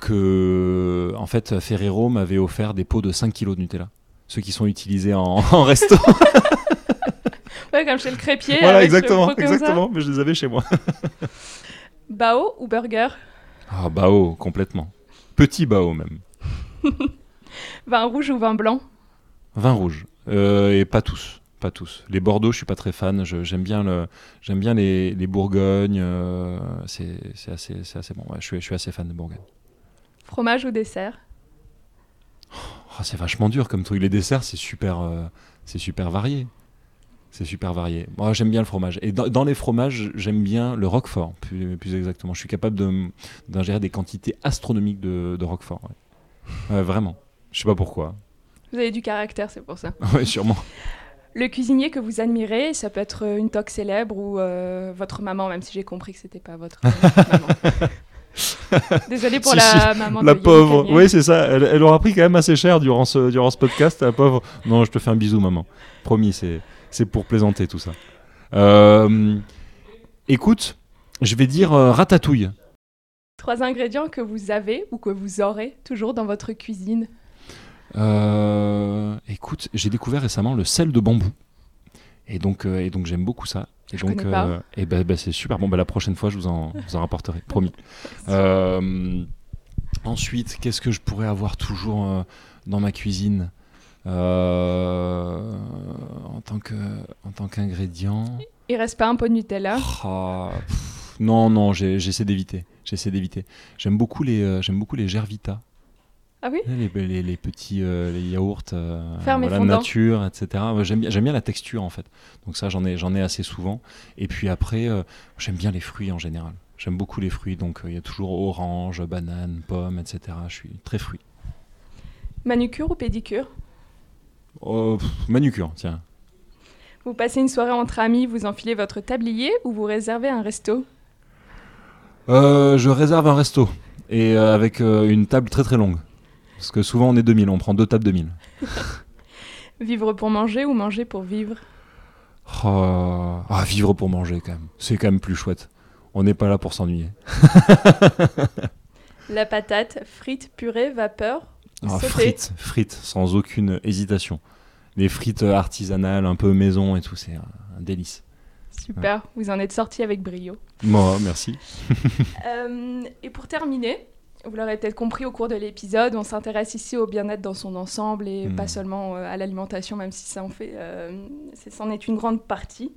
que, en fait, Ferrero m'avait offert des pots de 5 kilos de Nutella. Ceux qui sont utilisés en, en resto. Ouais, comme chez le crépier. voilà, avec exactement, exactement. Mais je les avais chez moi. Bao ou burger? Ah, bao, complètement. Petit bao même. Vin rouge ou vin blanc? Vin rouge. Euh, et pas tous. Pas tous. Les Bordeaux, je suis pas très fan. J'aime bien, le, j'aime bien les, les Bourgognes. euh, c'est c'est assez, c'est assez bon. Ouais, je, suis, je suis assez fan de Bourgogne. Fromage ou dessert? Oh, c'est vachement dur comme truc. Les desserts, c'est super, euh, c'est super varié. C'est super varié. Moi, j'aime bien le fromage. Et dans, les fromages, j'aime bien le roquefort, plus, plus, exactement. Je suis capable d'ingérer des quantités astronomiques de, de roquefort. vraiment. Je sais pas pourquoi. Vous avez du caractère, c'est pour ça. oui, sûrement. Le cuisinier que vous admirez, ça peut être une toque célèbre ou euh, votre maman, même si j'ai compris que c'était pas votre maman. Désolée pour la maman. La pauvre. Oui, c'est ça. Elle, aura pris quand même assez cher durant ce, durant ce podcast, la pauvre. Non, je te fais un bisou, maman. Promis, c'est pour plaisanter tout ça. Euh, écoute, je vais dire euh, ratatouille. Trois ingrédients que vous avez ou que vous aurez toujours dans votre cuisine euh, Écoute, j'ai découvert récemment le sel de bambou. Et donc, et donc j'aime beaucoup ça. Et donc, euh, et ben, ben, c'est super. Bon, ben, la prochaine fois, je vous en, vous en rapporterai, promis. Euh, ensuite, qu'est-ce que je pourrais avoir toujours euh, dans ma cuisine? En tant que en tant qu'ingrédient Il reste pas un pot de Nutella? Ah, Non, non, j'essaie d'éviter. J'essaie d'éviter. J'aime beaucoup les j'aime beaucoup les Gervita. Ah oui les, les, petits euh, les yaourts euh, voilà, nature, etc. J'aime bien, bien la texture en fait. Donc ça, j'en ai, ai assez souvent. Et puis après, euh, j'aime bien les fruits en général. J'aime beaucoup les fruits. Donc il y a toujours orange, banane, pomme, etc. Je suis très fruit. Manucure ou pédicure? Oh, Manucure, tiens. Vous passez une soirée entre amis, vous enfilez votre tablier ou vous réservez un resto? Je réserve un resto. Et avec une table très très longue. Parce que souvent on est 2000, on prend deux tables 2000. vivre pour manger ou manger pour vivre? Oh, Ah, vivre pour manger quand même. C'est quand même plus chouette. On n'est pas là pour s'ennuyer. La patate, frite, purée, vapeur ah, Frites, frites, sans aucune hésitation. Les frites artisanales, un peu maison et tout, c'est un, délice. Super, vous en êtes sorti avec brio. Moi, merci. Euh, et pour terminer, vous l'aurez peut-être compris au cours de l'épisode, on s'intéresse ici au bien-être dans son ensemble et pas hmm. seulement euh, à l'alimentation, même si ça en fait, euh, c'en est une grande partie.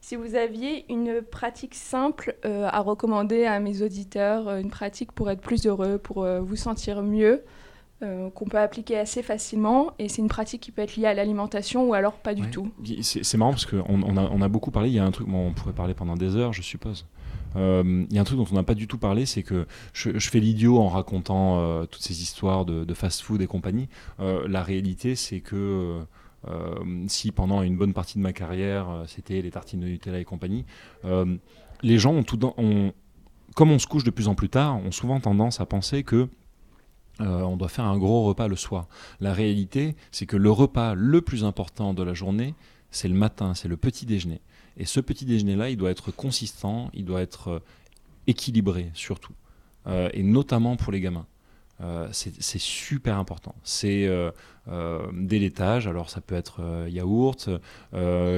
Si vous aviez une pratique simple euh, à recommander à mes auditeurs, une pratique pour être plus heureux, pour vous sentir mieux, qu'on peut appliquer assez facilement, et c'est une pratique qui peut être liée à l'alimentation ou alors pas du tout. C'est marrant parce qu'on on a, on a, beaucoup parlé, il y a un truc, on pourrait parler pendant des heures, je suppose. Euh, il y a un truc dont on n'a pas du tout parlé, c'est que je, fais l'idiot en racontant euh, toutes ces histoires de, fast-food et compagnie. Euh, la réalité, c'est que si pendant une bonne partie de ma carrière, c'était les tartines de Nutella et compagnie, les gens ont tout comme on se couche de plus en plus tard, ont souvent tendance à penser que on doit faire un gros repas le soir. La réalité, c'est que le repas le plus important de la journée, c'est le matin, c'est le petit déjeuner. Et ce petit déjeuner-là, il doit être consistant, il doit être euh, équilibré surtout, euh, et notamment pour les gamins. Euh, c'est super important. C'est des laitages, alors ça peut être yaourt,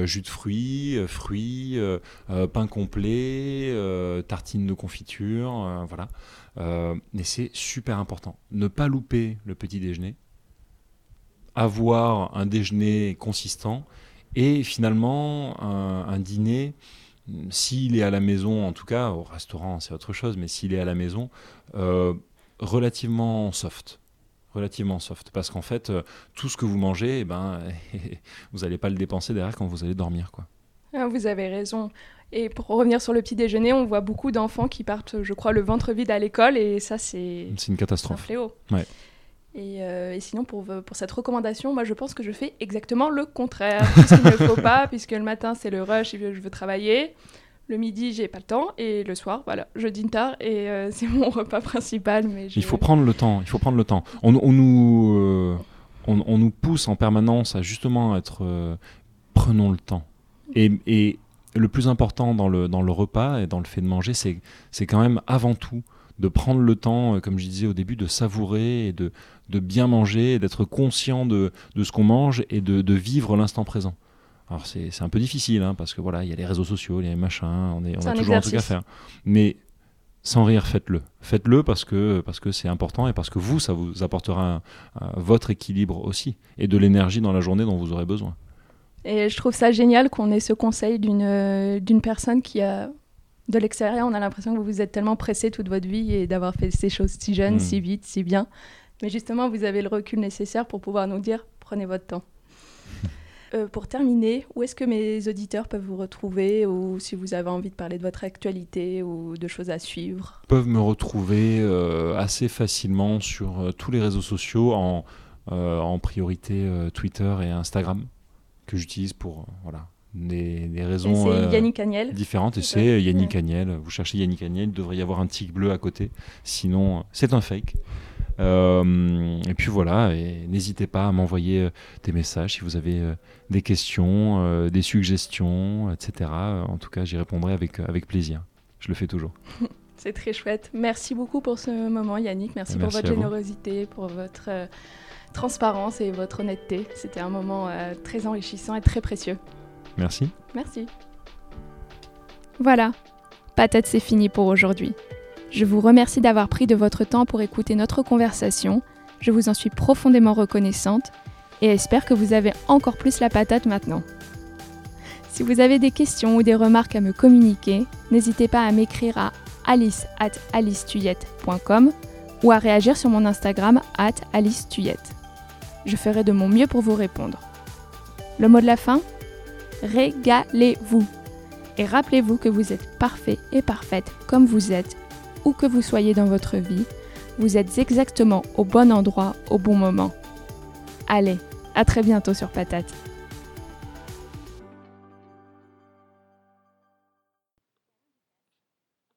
jus de fruits, fruits, pain complet, tartines de confiture, voilà. mais c'est super important. Ne pas louper le petit déjeuner, avoir un déjeuner consistant et finalement, un, dîner, s'il est à la maison, en tout cas, au restaurant c'est autre chose, mais s'il est à la maison, euh, relativement soft. Relativement soft. Parce qu'en fait, euh, tout ce que vous mangez, eh ben, vous n'allez pas le dépenser derrière quand vous allez dormir. Quoi. Ah, vous avez raison. Et pour revenir sur le petit déjeuner, on voit beaucoup d'enfants qui partent, je crois, le ventre vide à l'école, et ça, c'est. C'est une catastrophe. un fléau. Ouais. Euh, et, sinon, pour, pour, cette recommandation, moi, je pense que je fais exactement le contraire. Puisqu'il ne faut pas, puisque le matin, c'est le rush et je veux travailler. Le midi, j'ai pas le temps. Et le soir, voilà, je dîne tard et euh, c'est mon repas principal. Mais Il faut prendre le temps. Il faut prendre le temps. On, nous, euh, on, nous pousse en permanence à justement être. prenons le temps. Et, et, le plus important dans le, dans le repas et dans le fait de manger, c'est quand même avant tout de prendre le temps, comme je disais au début, de savourer et de, de bien manger, d'être conscient de, de ce qu'on mange et de, de vivre l'instant présent. Alors c'est un peu difficile, hein, parce que voilà, il y a les réseaux sociaux, les machins, on, est, on a toujours un truc à faire. Mais sans rire, faites-le. Faites-le parce que parce que c'est important et parce que vous, ça vous apportera votre équilibre aussi et de l'énergie dans la journée dont vous aurez besoin. Et je trouve ça génial qu'on ait ce conseil d'une d'une personne qui a de l'extérieur, on a l'impression que vous vous êtes tellement pressé toute votre vie et d'avoir fait ces choses si jeunes, hmm. si vite, si bien. Mais justement, vous avez le recul nécessaire pour pouvoir nous dire prenez votre temps. Euh, pour terminer, où est-ce que mes auditeurs peuvent vous retrouver ou si vous avez envie de parler de votre actualité ou de choses à suivre? Ils peuvent me retrouver euh, assez facilement sur euh, tous les réseaux sociaux, en, en priorité Twitter et Instagram, que j'utilise pour voilà, des, raisons Yannick Agnel. différentes. Et c'est Yannick Agnel. Vous cherchez Yannick Agnel, il devrait y avoir un tic bleu à côté. Sinon, c'est un fake. Euh, et puis voilà, et n'hésitez pas à m'envoyer euh, des messages si vous avez euh, des questions, des suggestions, etc. En tout cas, j'y répondrai avec, avec plaisir. Je le fais toujours. C'est très chouette. Merci beaucoup pour ce moment, Yannick. Merci, pour votre générosité, pour votre transparence et votre honnêteté. C'était un moment très enrichissant et très précieux. Merci. Merci. Voilà, patate, c'est fini pour aujourd'hui. Je vous remercie d'avoir pris de votre temps pour écouter notre conversation. Je vous en suis profondément reconnaissante et espère que vous avez encore plus la patate maintenant. Si vous avez des questions ou des remarques à me communiquer, n'hésitez pas à m'écrire à alice at ou à réagir sur mon Instagram at alicetuyette. Je ferai de mon mieux pour vous répondre. Le mot de la fin? Régalez-vous. Et rappelez-vous que vous êtes parfait et parfaite comme vous êtes où que vous soyez dans votre vie, vous êtes exactement au bon endroit au bon moment. Allez, à très bientôt sur Patate.